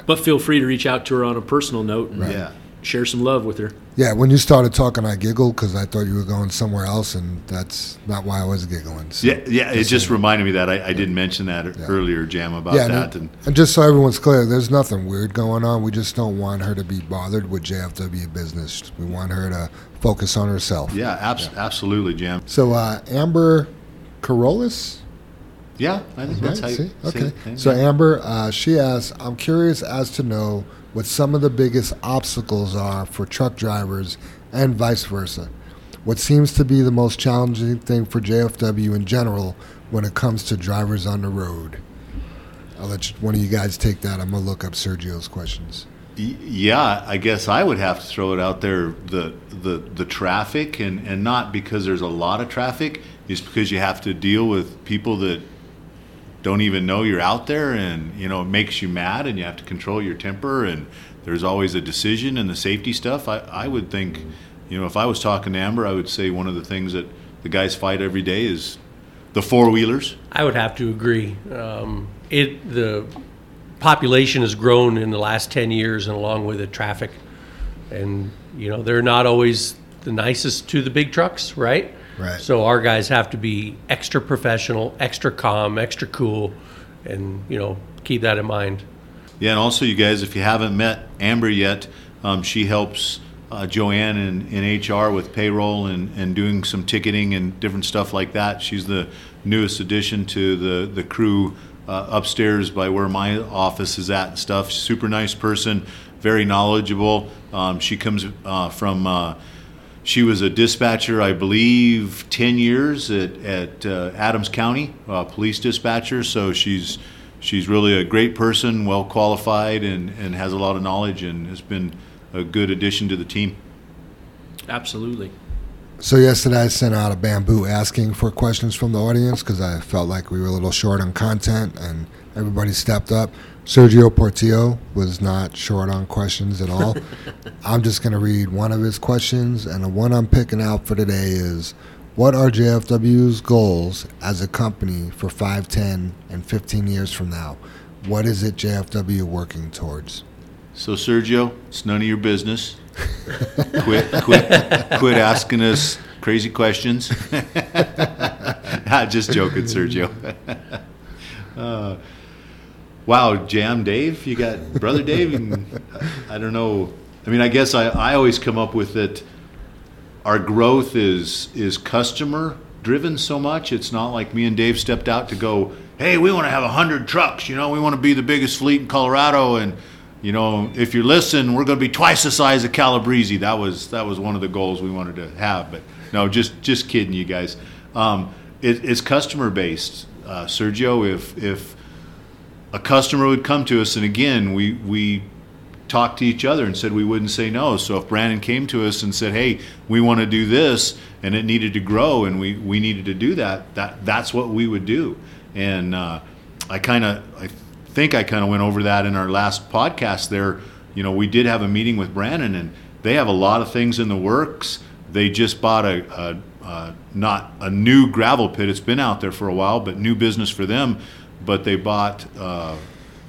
But feel free to reach out to her on a personal note and yeah. share some love with her. Yeah, when you started talking, I giggled because I thought you were going somewhere else, and that's not why I was giggling. So, Yeah, yeah. It just reminded me that I, I did mention that earlier, Jam, about Yeah, that. and, And, and just so everyone's clear, there's nothing weird going on. We just don't want her to be bothered with JFW business. We want her to focus on herself. yeah, abs- absolutely, Jam. So uh, Amber Carolus, Yeah, I think that's how you see? Okay. So Amber, uh, she asks, I'm curious as to know what some of the biggest obstacles are for truck drivers and vice versa. What seems to be the most challenging thing for JFW in general when it comes to drivers on the road? I'll let one of you guys take that. I'm gonna look up Sergio's questions. Yeah, I guess I would have to throw it out there the the the traffic and and not because there's a lot of traffic, it's because you have to deal with people that don't even know you're out there and you know it makes you mad and you have to control your temper and there's always a decision and the safety stuff. I I would think, you know, if I was talking to Amber, I would say one of the things that the guys fight every day is the four wheelers. I would have to agree. Um, it the population has grown in the last ten years, and along with it, traffic. And you know they're not always the nicest to the big trucks, right? Right. So our guys have to be extra professional, extra calm, extra cool, and you know keep that in mind. Yeah, and also, you guys, if you haven't met Amber yet, um, she helps uh, Joanne in, in HR with payroll and, and doing some ticketing and different stuff like that. She's the newest addition to the, the crew uh, upstairs by where my office is at and stuff. Super nice person, very knowledgeable. Um, she comes uh, from. She was a dispatcher, I believe, 10 years at, at uh, Adams County, uh, police dispatcher. So she's she's really a great person, well qualified, and, and has a lot of knowledge, and has been a good addition to the team. Absolutely. So yesterday I sent out a bamboo asking for questions from the audience because I felt like we were a little short on content and everybody stepped up. Sergio Portillo was not short on questions at all. I'm just going to read one of his questions, and the one I'm picking out for today is What are JFW's goals as a company for 5, 10, and 15 years from now? What is it JFW working towards? So Sergio, it's none of your business. quit, quit, quit asking us crazy questions. Just joking, Sergio. uh, wow, Jam Dave, you got brother Dave. And, I don't know. I mean, I guess I, I always come up with that. Our growth is is customer driven so much. It's not like me and Dave stepped out to go. Hey, we want to have hundred trucks. You know, we want to be the biggest fleet in Colorado and you know, if you listen, we're going to be twice the size of Calabrese. That was that was one of the goals we wanted to have. But no, just just kidding, you guys. Um, it, it's customer based, uh, Sergio. If if a customer would come to us, and again, we we talked to each other and said we wouldn't say no. So if Brannan came to us and said, "Hey, we want to do this," and it needed to grow, and we we needed to do that, that that's what we would do. And uh, I kind of I think I kind of went over that in our last podcast. There, you know, we did have a meeting with Brannan, and they have a lot of things in the works. They just bought a, a, a not a new gravel pit. It's been out there for a while, but new business for them. But they bought. Uh,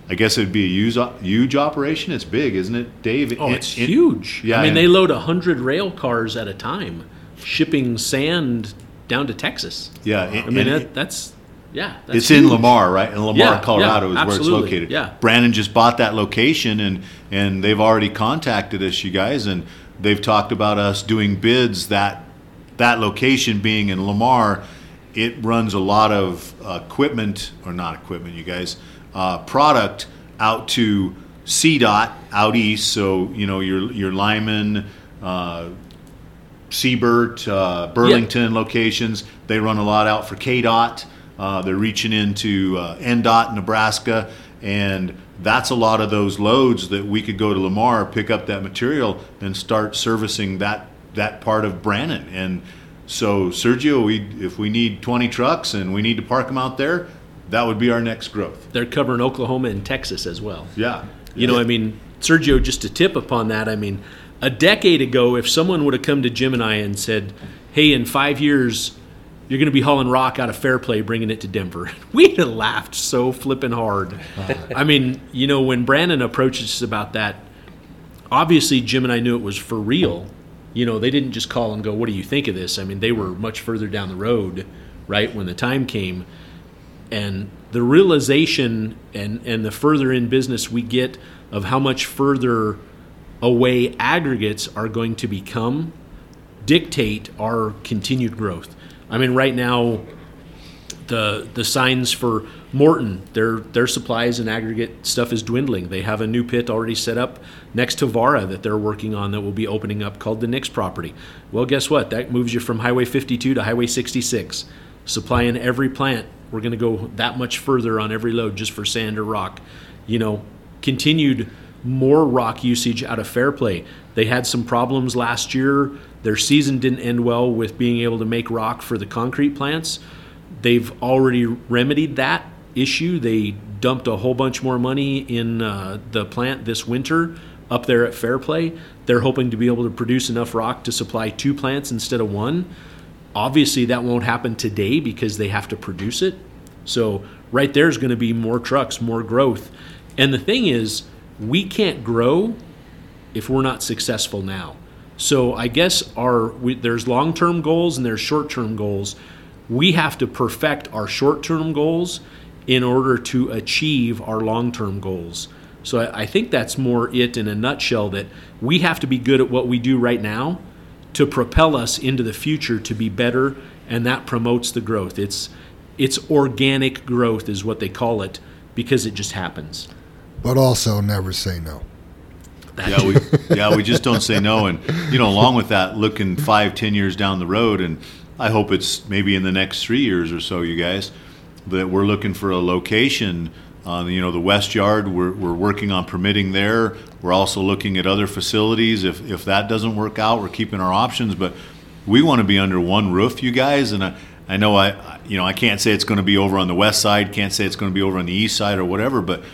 I guess it'd be a huge, huge operation. It's big, isn't it, Dave? Oh, It- it's it- huge. yeah, I mean, and- they load hundred rail cars at a time, shipping sand down to Texas. Yeah, I mean and that, that's yeah. That's it's in. Lamar, right? In Lamar, Yeah, Colorado yeah, is where it's located. yeah. Brannan just bought that location, and and they've already contacted us, you guys, and they've talked about us doing bids that that location being in Lamar. It runs a lot of equipment, or not equipment, you guys, uh, product out to CDOT out east. So you know your your Limon. Uh, Siebert, uh, Burlington locations. They run a lot out for KDOT. Uh, they're reaching into uh, NDOT, Nebraska, and that's a lot of those loads that we could go to Lamar, pick up that material, and start servicing that that part of Brannan. And so, Sergio, we if we need 20 trucks and we need to park them out there, that would be our next growth. They're covering Oklahoma and Texas as well. Yeah, You know, I mean, Sergio, just to tip upon that, I mean, a decade ago, if someone would have come to Jim and I and said, hey, in five years, you're going to be hauling rock out of Fairplay, bringing it to Denver, we'd have laughed so flipping hard. I mean, you know, when Brannan approached us about that, obviously Jim and I knew it was for real. You know, they didn't just call and go, what do you think of this? I mean, they were much further down the road, right, when the time came and the realization and and the further in business we get of how much further away aggregates are going to become dictate our continued growth. I mean right now the the signs for Morton, their their supplies and aggregate stuff is dwindling. They have a new pit already set up next to Varra that they're working on that will be opening up called the Nix property. Well, guess what? That moves you from Highway 52 to Highway 66, supplying every plant. We're going to go that much further on every load just for sand or rock. You know, continued more rock usage out of Fairplay. They had some problems last year. Their season didn't end well with being able to make rock for the concrete plants. They've already remedied that issue. They dumped a whole bunch more money in uh, the plant this winter up there at Fairplay. They're hoping to be able to produce enough rock to supply two plants instead of one. Obviously, that won't happen today because they have to produce it. So, right there is going to be more trucks, more growth. And the thing is, we can't grow if we're not successful now. So, I guess our we, there's long-term goals and there's short-term goals. We have to perfect our short-term goals in order to achieve our long-term goals. So, I, I think that's more it in a nutshell. That we have to be good at what we do right now to propel us into the future to be better, and that promotes the growth. It's it's organic growth is what they call it because it just happens. But also never say no. Yeah, we yeah we just don't say no, and you know, along with that, looking five, ten years down the road, and I hope it's maybe in the next three years or so, you guys, that we're looking for a location. On you know the West Yard, we're, we're working on permitting there. We're also looking at other facilities. If if that doesn't work out, we're keeping our options. But we want to be under one roof, you guys. And I, I know I you know I can't say it's going to be over on the west side, can't say it's going to be over on the east side or whatever. But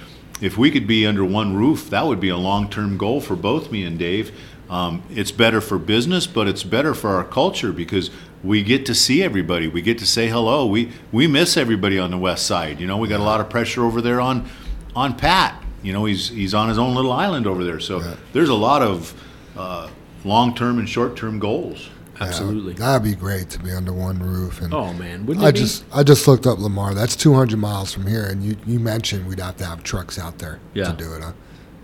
if we could be under one roof, that would be a long term goal for both me and Dave. Um, it's better for business, but it's better for our culture because we get to see everybody. We get to say hello. We we miss everybody on the west side. You know, we got a lot of pressure over there on on Pat. You know, he's he's on his own little island over there. So Yeah. there's a lot of uh, long term and short term goals. Absolutely. Yeah, that'd be great to be under one roof. And Oh man, wouldn't I it be? just I just looked up Lamar. That's 200 miles from here, and you, you mentioned we'd have to have trucks out there Yeah. to do it. Huh?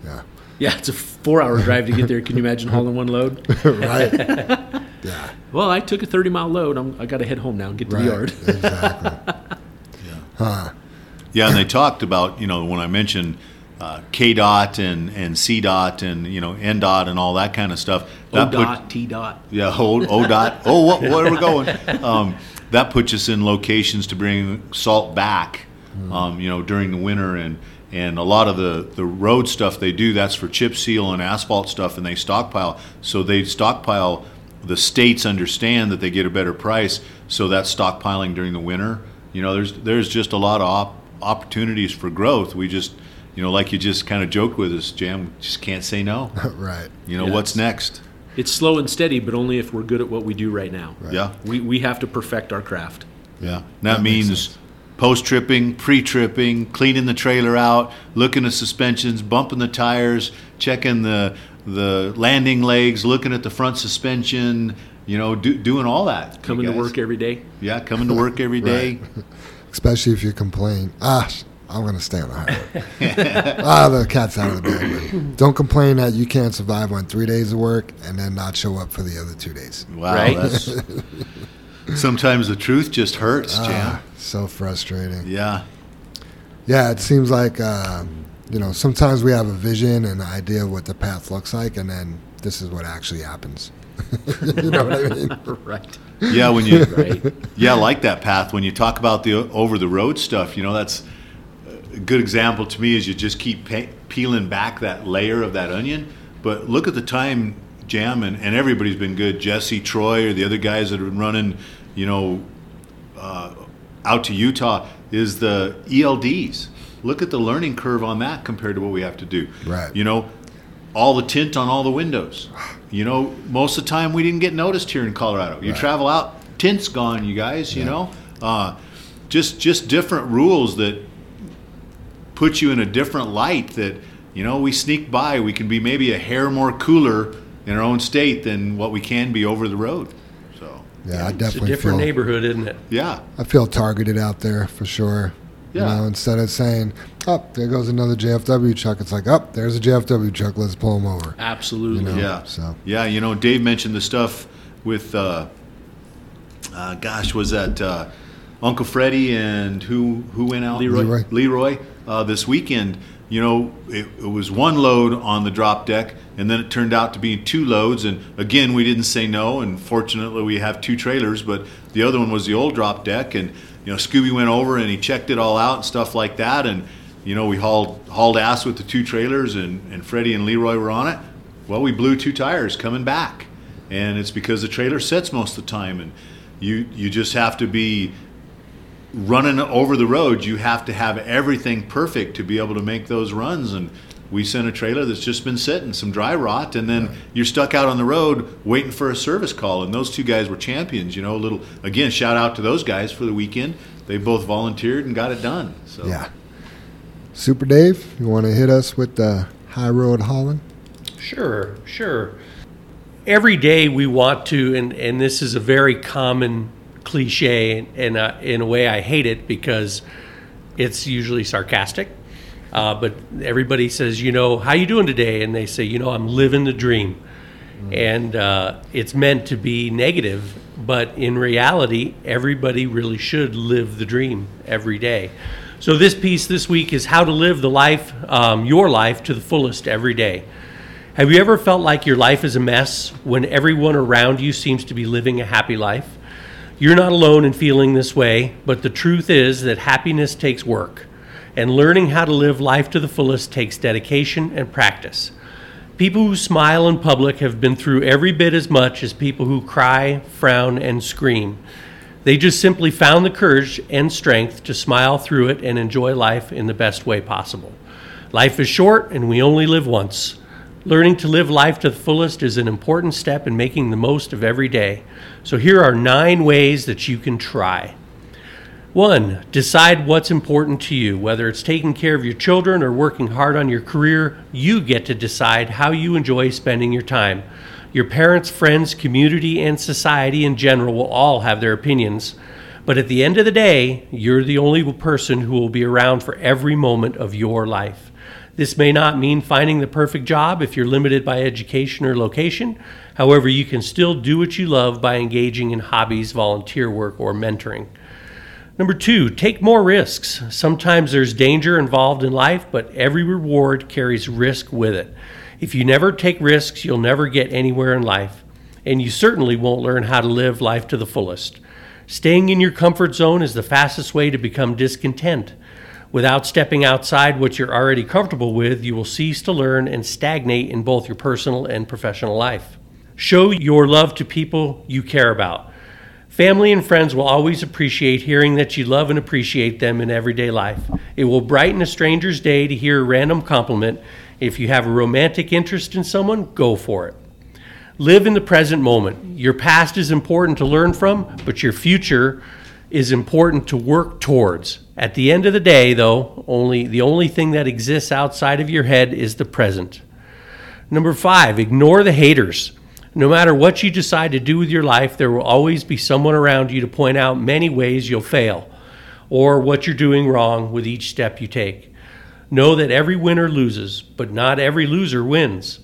Yeah, Yeah, it's a four-hour drive to get there. Can you imagine hauling one load? right. yeah, Well, I took a thirty-mile load. I'm, I got to head home now and get to right. the yard. exactly. Huh. Yeah, and they talked about you know when I mentioned uh, K dot and and C dot and you know N dot and all that kind of stuff. O That put- dot, T dot. Yeah, O, o dot. Oh, what, where are we going? Um, that puts us in locations to bring salt back, um, you know, during the winter and and a lot of the the road stuff they do that's for chip seal and asphalt stuff, and they stockpile. So they stockpile. The states understand that they get a better price, so that's stockpiling during the winter. You know, there's there's just a lot of op- opportunities for growth. We just, you know, like you just kind of joked with us, Jam, just can't say no. right. You know, Yeah, what's next? It's slow and steady, but only if we're good at what we do right now. Yeah. We, we have to perfect our craft. Yeah, and that, That means sense. Post tripping, pre tripping, cleaning the trailer out, looking at suspensions, bumping the tires, checking the the landing legs, looking at the front suspension. You know, do, doing all that. Coming to work every day. Yeah, coming to work every day. Especially if you complain. Ah, I'm gonna stay on the highway. ah, the cat's out of the bag. Don't complain that you can't survive on three days of work and then not show up for the other two days. Wow, Right? that's sometimes the truth just hurts, Ah, Jam. so frustrating. Yeah, Yeah, it seems like uh, you know sometimes we have a vision and an idea of what the path looks like, and then this is what actually happens. you know what I mean? right. yeah. When you Right. Yeah, like that path. When you talk about the over the road stuff, you know, that's a good example to me is you just keep pe- peeling back that layer of that onion. But look at the time, Jam, and, and everybody's been good. Jesse, Troy, or the other guys that have been running, you know, uh, out to Utah is the ELDs. Look at the learning curve on that compared to what we have to do. Right. You know, all the tint on all the windows. You know, most of the time we didn't get noticed here in Colorado. You Right. travel out, tint's gone, you guys. You know, uh, just just different rules that put you in a different light. That you know we sneak by. We can be maybe a hair more cooler in our own state than what we can be over the road. So Yeah, I It's a definitely different feel neighborhood, isn't it? yeah, I feel targeted out there for sure. Yeah. You know, instead of saying, "Oh, there goes another JFW truck," it's like, "Oh, there's a JFW truck. Let's pull him over." Absolutely. You know? Yeah. So Yeah, you know, Dave mentioned the stuff with, uh, uh, gosh, was that uh, Uncle Freddie and who who went out? Leroy. Leroy. Leroy uh, this weekend. You know, it, it was one load on the drop deck, and then it turned out to be two loads. And again, we didn't say no, and fortunately, we have two trailers. But the other one was the old drop deck, and you know, Scooby went over and he checked it all out and stuff like that. And you know, we hauled hauled ass with the two trailers, and and Freddie and Leroy were on it. Well, we blew two tires coming back, and it's because the trailer sits most of the time, and you you just have to be running over the road, you have to have everything perfect to be able to make those runs. And we sent a trailer that's just been sitting, some dry rot, and then you're stuck out on the road waiting for a service call. And those two guys were champions. You know, a little again, shout out to those guys for the weekend. They both volunteered and got it done. So Yeah. Super Dave, you want to hit us with the high road hauling? Sure, sure. Every day we want to, and, and this is a very common cliche, and uh, in a way I hate it because it's usually sarcastic. Uh, but everybody says, you know, how you doing today? And they say, you know, I'm living the dream. And uh, it's meant to be negative, but in reality, everybody really should live the dream every day. So this piece this week is how to live the life, um, your life, to the fullest every day. Have you ever felt like your life is a mess when everyone around you seems to be living a happy life? You're not alone in feeling this way, but the truth is that happiness takes work, and learning how to live life to the fullest takes dedication and practice. People who smile in public have been through every bit as much as people who cry, frown, and scream. They just simply found the courage and strength to smile through it and enjoy life in the best way possible. Life is short, and we only live once. Learning to live life to the fullest is an important step in making the most of every day. So, here are nine ways that you can try. One, decide what's important to you. Whether it's taking care of your children or working hard on your career, you get to decide how you enjoy spending your time. Your parents, friends, community, and society in general will all have their opinions. But at the end of the day, you're the only person who will be around for every moment of your life. This may not mean finding the perfect job if you're limited by education or location. However, you can still do what you love by engaging in hobbies, volunteer work, or mentoring. Number two, take more risks. Sometimes there's danger involved in life, but every reward carries risk with it. If you never take risks, you'll never get anywhere in life, and you certainly won't learn how to live life to the fullest. Staying in your comfort zone is the fastest way to become discontent. Without stepping outside what you're already comfortable with, you will cease to learn and stagnate in both your personal and professional life. Show your love to people you care about. Family and friends will always appreciate hearing that you love and appreciate them in everyday life. It will brighten a stranger's day to hear a random compliment. If you have a romantic interest in someone, go for it. Live in the present moment. Your past is important to learn from, but your future is important to work towards. At the end of the day, though, only the only thing that exists outside of your head is the present. Number 5, ignore the haters. No matter what you decide to do with your life, there will always be someone around you to point out many ways you'll fail or what you're doing wrong with each step you take. Know that every winner loses, but not every loser wins.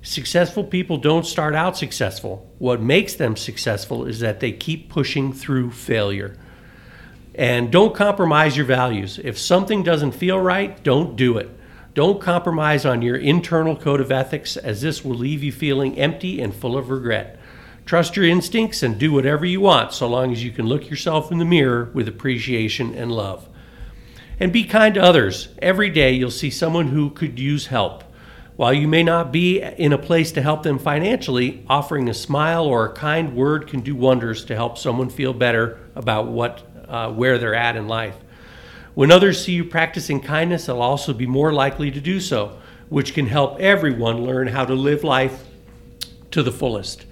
Successful people don't start out successful. What makes them successful is that they keep pushing through failure. And don't compromise your values. If something doesn't feel right, don't do it. Don't compromise on your internal code of ethics, as this will leave you feeling empty and full of regret. Trust your instincts and do whatever you want, so long as you can look yourself in the mirror with appreciation and love. And be kind to others. Every day you'll see someone who could use help. While you may not be in a place to help them financially, offering a smile or a kind word can do wonders to help someone feel better about what, uh, where they're at in life. When others see you practicing kindness, they'll also be more likely to do so, which can help everyone learn how to live life to the fullest.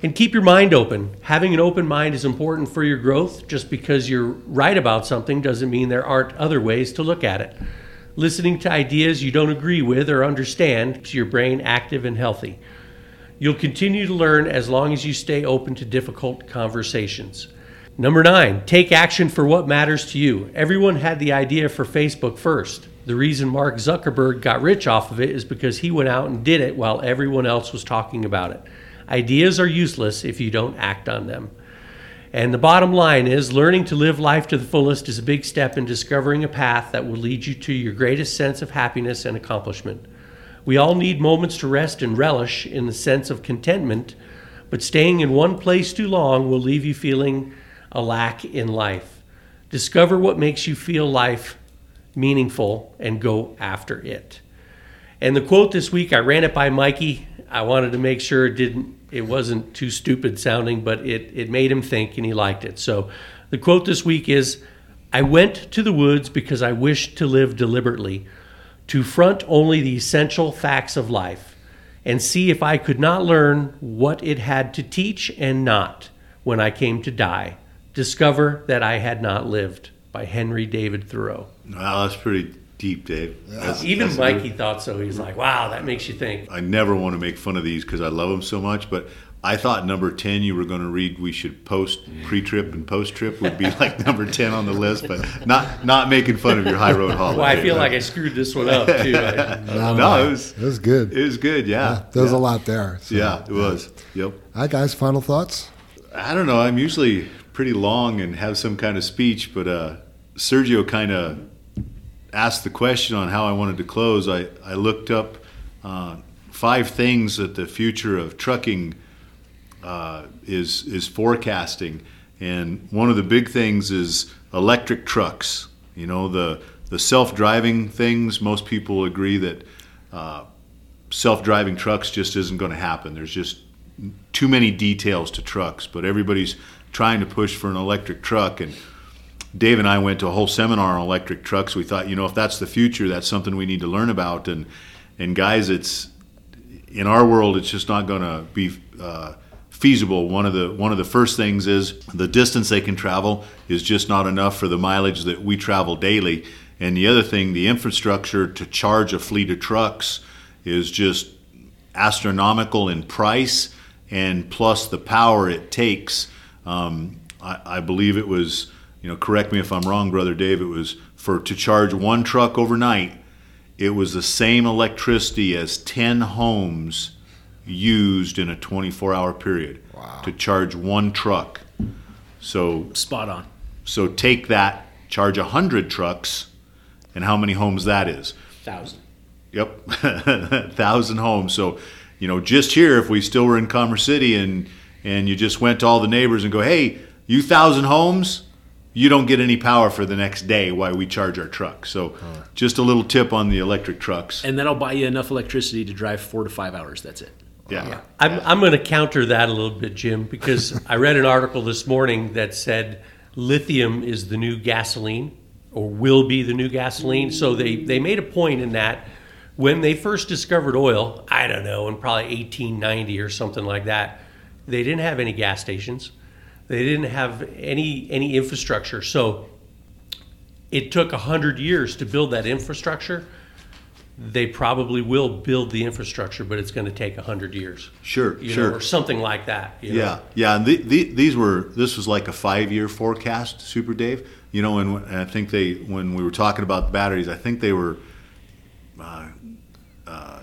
And keep your mind open. Having an open mind is important for your growth. Just because you're right about something doesn't mean there aren't other ways to look at it. Listening to ideas you don't agree with or understand keeps your brain active and healthy. You'll continue to learn as long as you stay open to difficult conversations. Number nine, take action for what matters to you. Everyone had the idea for Facebook first. The reason Mark Zuckerberg got rich off of it is because he went out and did it while everyone else was talking about it. Ideas are useless if you don't act on them. And the bottom line is learning to live life to the fullest is a big step in discovering a path that will lead you to your greatest sense of happiness and accomplishment. We all need moments to rest and relish in the sense of contentment, but staying in one place too long will leave you feeling a lack in life. Discover what makes you feel life meaningful and go after it. And the quote this week, I ran it by Mikey. I wanted to make sure it didn't it wasn't too stupid sounding, but it, it made him think and he liked it. So the quote this week is I went to the woods because I wished to live deliberately, to front only the essential facts of life, and see if I could not learn what it had to teach and not when I came to die. Discover that I had not lived by Henry David Thoreau. Wow, that's pretty deep, Dave. That's- Even that's Mikey good. thought so. He's like, wow, that makes you think. I never want to make fun of these because I love them so much, but I thought number 10 you were going to read we should post mm. pre-trip and post-trip would be like number 10 on the list, but not not making fun of your high road holiday. Well, I feel like I screwed this one up too. I- No, No, it was it was good. it was good, yeah. There's yeah. a lot there. so, Yeah, it was. Yep. All right, guys, final thoughts? I don't know. I'm usually pretty long and have some kind of speech, but uh, Sergio kind of asked the question on how I wanted to close. I, I looked up uh, five things that the future of trucking uh, is is forecasting, and one of the big things is electric trucks. You know the the self-driving things. Most people agree that uh, self-driving trucks just isn't going to happen. There's just too many details to trucks, but everybody's trying to push for an electric truck. And Dave and I went to a whole seminar on electric trucks. We thought, you know, if that's the future, that's something we need to learn about. And and guys, it's in our world, it's just not going to be uh, feasible. One of the one of the first things is the distance they can travel is just not enough for the mileage that we travel daily. And the other thing, the infrastructure to charge a fleet of trucks is just astronomical in price, and plus the power it takes. Um, I, I believe it was, you know, correct me if I'm wrong, brother Dave. It was for to charge one truck overnight. It was the same electricity as ten homes used in a 24-hour period to charge one truck. So Spot on. so take that, charge a hundred trucks, and how many homes that is? Thousand. Yep, thousand homes. So, you know, just here, if we still were in Commerce City and and you just went to all the neighbors and go, hey, you thousand homes, you don't get any power for the next day while we charge our truck. So, just a little tip on the electric trucks. And that'll buy you enough electricity to drive four to five hours. That's it. Yeah, I'm, I'm going to counter that a little bit, Jim, because I read an article this morning that said lithium is the new gasoline or will be the new gasoline. So they, they made a point in that when they first discovered oil, I don't know, in probably 1890 or something like that, they didn't have any gas stations. They didn't have any any infrastructure. So it took 100 years to build that infrastructure. They probably will build the infrastructure, but it's going to take 100 years sure, you sure. know, or something like that. you know. Yeah, yeah. And the, the, these were this was like a five-year forecast, Super Dave. You know, and, and I think they when we were talking about the batteries, I think they were uh, uh,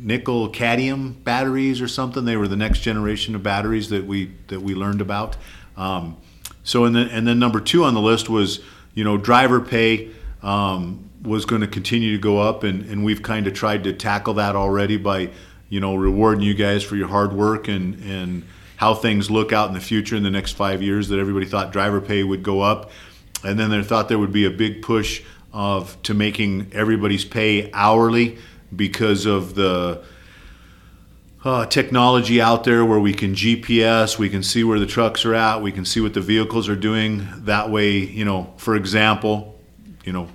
nickel cadmium batteries or something. They were the next generation of batteries that we that we learned about. Um, so and then and then number two on the list was you know driver pay. Um, was going to continue to go up, and, and we've kind of tried to tackle that already by, you know, rewarding you guys for your hard work and, and how things look out in the future in the next five years. That everybody thought driver pay would go up, and then they thought there would be a big push of to making everybody's pay hourly because of the uh, technology out there where we can GPS, we can see where the trucks are at, we can see what the vehicles are doing. That way, you know, for example, you know,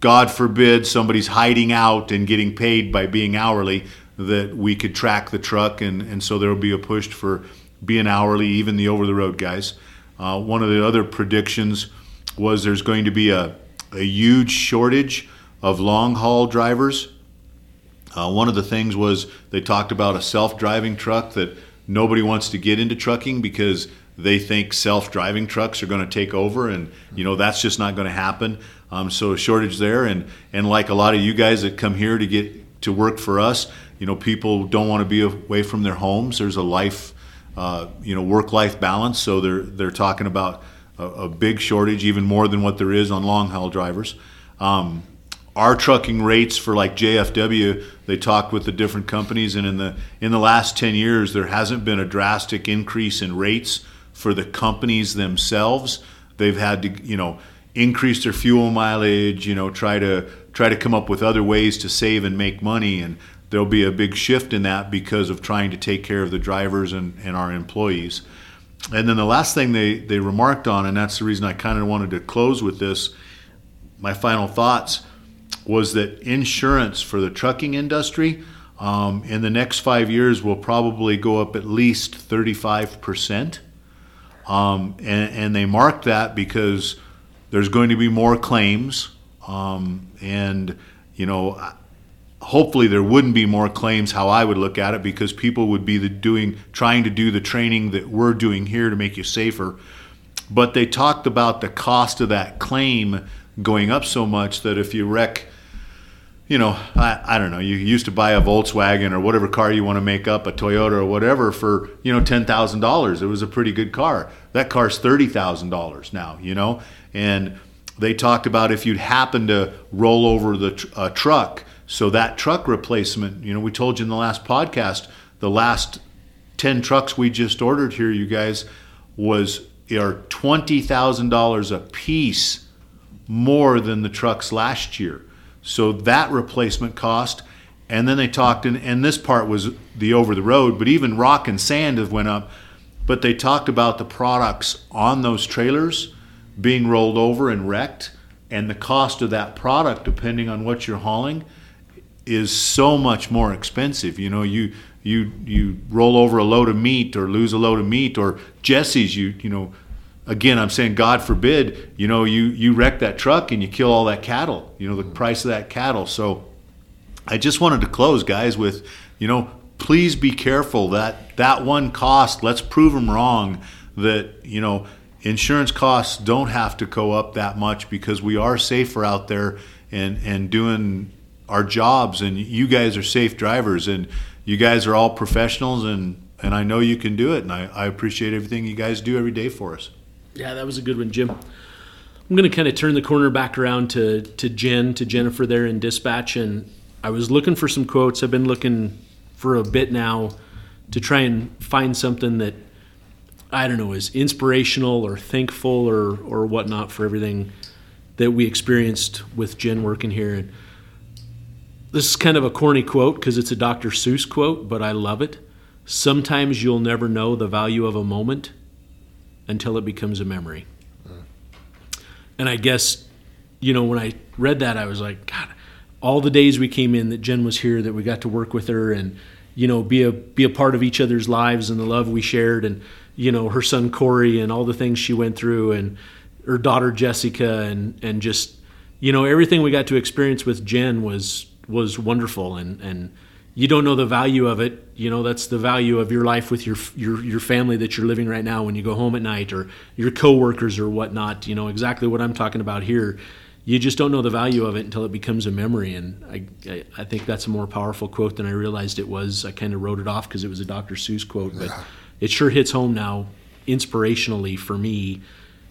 God forbid somebody's hiding out and getting paid by being hourly, that we could track the truck, and, and so there will be a push for being hourly, even the over the road guys. Uh, one of the other predictions was there's going to be a, a huge shortage of long haul drivers. Uh, one of the things was they talked about a self driving truck that nobody wants to get into trucking because they think self driving trucks are going to take over, and you know that's just not going to happen. Um, so a shortage there, and and like a lot of you guys that come here to get to work for us, you know, people don't want to be away from their homes. There's a life uh, you know work-life balance. So they're they're talking about a, a, big shortage, even more than what there is on long haul drivers. Um, our trucking rates for like JFW, they talked with the different companies, and in the in the last ten years, there hasn't been a drastic increase in rates for the companies themselves. They've had to, you know, increase their fuel mileage, you know, try to try to come up with other ways to save and make money, and there'll be a big shift in that because of trying to take care of the drivers and, and our employees. And then the last thing they, they remarked on, and that's the reason I kind of wanted to close with this, my final thoughts was that insurance for the trucking industry um, in the next five years will probably go up at least 35%. Um, and, and, they marked that because there's going to be more claims. Um, and, you know, hopefully there wouldn't be more claims how I would look at it because people would be doing trying to do the training that we're doing here to make you safer. But they talked about the cost of that claim going up so much that if you wreck you know, I, I don't know, you used to buy a Volkswagen or whatever car you want to make up, a Toyota or whatever for, you know, $10,000. It was a pretty good car. That car's $30,000 now, you know? And they talked about if you'd happen to roll over the tr- truck, so that truck replacement, you know, we told you in the last podcast, the last 10 trucks we just ordered here, you guys, was are $20,000 a piece more than the trucks last year. So that replacement cost, and then they talked, and, and this part was the over the road, but even rock and sand have went up. But they talked about the products on those trailers being rolled over and wrecked, and the cost of that product, depending on what you're hauling, is so much more expensive. You know, you you you roll over a load of meat or lose a load of meat or Jesse's you you know again, I'm saying, God forbid, you know, you you wreck that truck and you kill all that cattle. You know, the price of that cattle. So, I just wanted to close, guys, with, you know, please be careful that that one cost. Let's prove them wrong. That you know, insurance costs don't have to go up that much because we are safer out there and and doing our jobs. And you guys are safe drivers, and you guys are all professionals and. And I know you can do it, and I, I appreciate everything you guys do every day for us. Yeah, that was a good one, Jim. I'm going to kind of turn the corner back around to, to Jen, to Jennifer there in dispatch. And I was looking for some quotes. I've been looking for a bit now to try and find something that, I don't know, is inspirational or thankful or, or whatnot for everything that we experienced with Jen working here. And this is kind of a corny quote because it's a Dr. Seuss quote, but I love it. Sometimes you'll never know the value of a moment until it becomes a memory. And I guess, you know, when I read that, I was like, God, all the days we came in that Jen was here, that we got to work with her and, you know, be a be a part of each other's lives and the love we shared, and you know, her son Corey and all the things she went through, and her daughter Jessica, and and just, you know, everything we got to experience with Jen was was wonderful, and and you don't know the value of it. You know, that's the value of your life with your your your family that you're living right now when you go home at night, or your coworkers or whatnot. You know exactly what I'm talking about here. You just don't know the value of it until it becomes a memory, and I I, I think that's a more powerful quote than I realized it was. I kind of wrote it off because it was a Dr. Seuss quote, but it sure hits home now, inspirationally for me,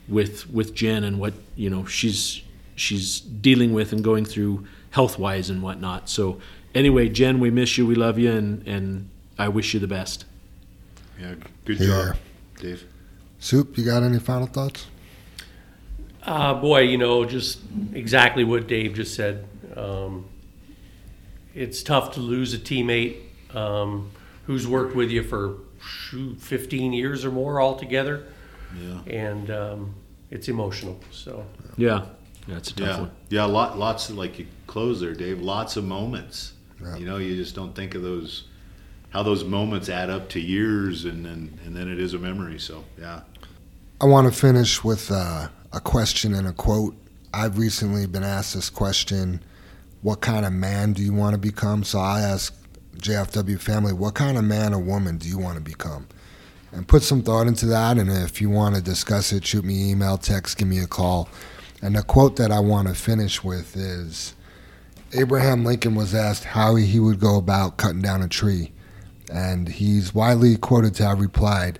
with with Jen and what you know she's she's dealing with and going through health wise and whatnot. So anyway, Jen, we miss you. We love you, and and I wish you the best. Yeah, good job, Dave. Soup, you got any final thoughts? Uh, boy, you know, just exactly what Dave just said. Um, it's tough to lose a teammate um, who's worked with you for shoot, 15 years or more altogether. Yeah. And um, it's emotional. So. Yeah. That's a tough yeah. one. Yeah, lot, lots of, like you close there, Dave, lots of moments Yeah. You know, you just don't think of those, how those moments add up to years, and then and then it is a memory. So yeah, I want to finish with uh, a question and a quote. I've recently been asked this question What kind of man do you want to become? So I ask JFW family, What kind of man or woman do you want to become? And put some thought into that. And if you want to discuss it, shoot me email, text, give me a call. And the quote that I want to finish with is Abraham Lincoln was asked how he would go about cutting down a tree. and he's widely quoted to have replied,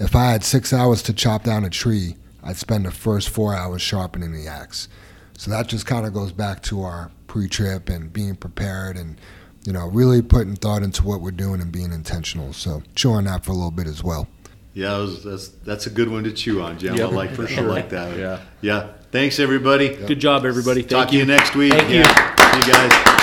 "If I had six hours to chop down a tree, I'd spend the first four hours sharpening the axe." So that just kind of goes back to our pre-trip and being prepared and you know really putting thought into what we're doing and being intentional. So chew on that for a little bit as well. Yeah, that was, that's that's a good one to chew on, Jim. Yep, I like for sure. I like that. Yeah. yeah. Thanks everybody. Good job, everybody. Thank Talk to you. you next week. Thank you. See you guys.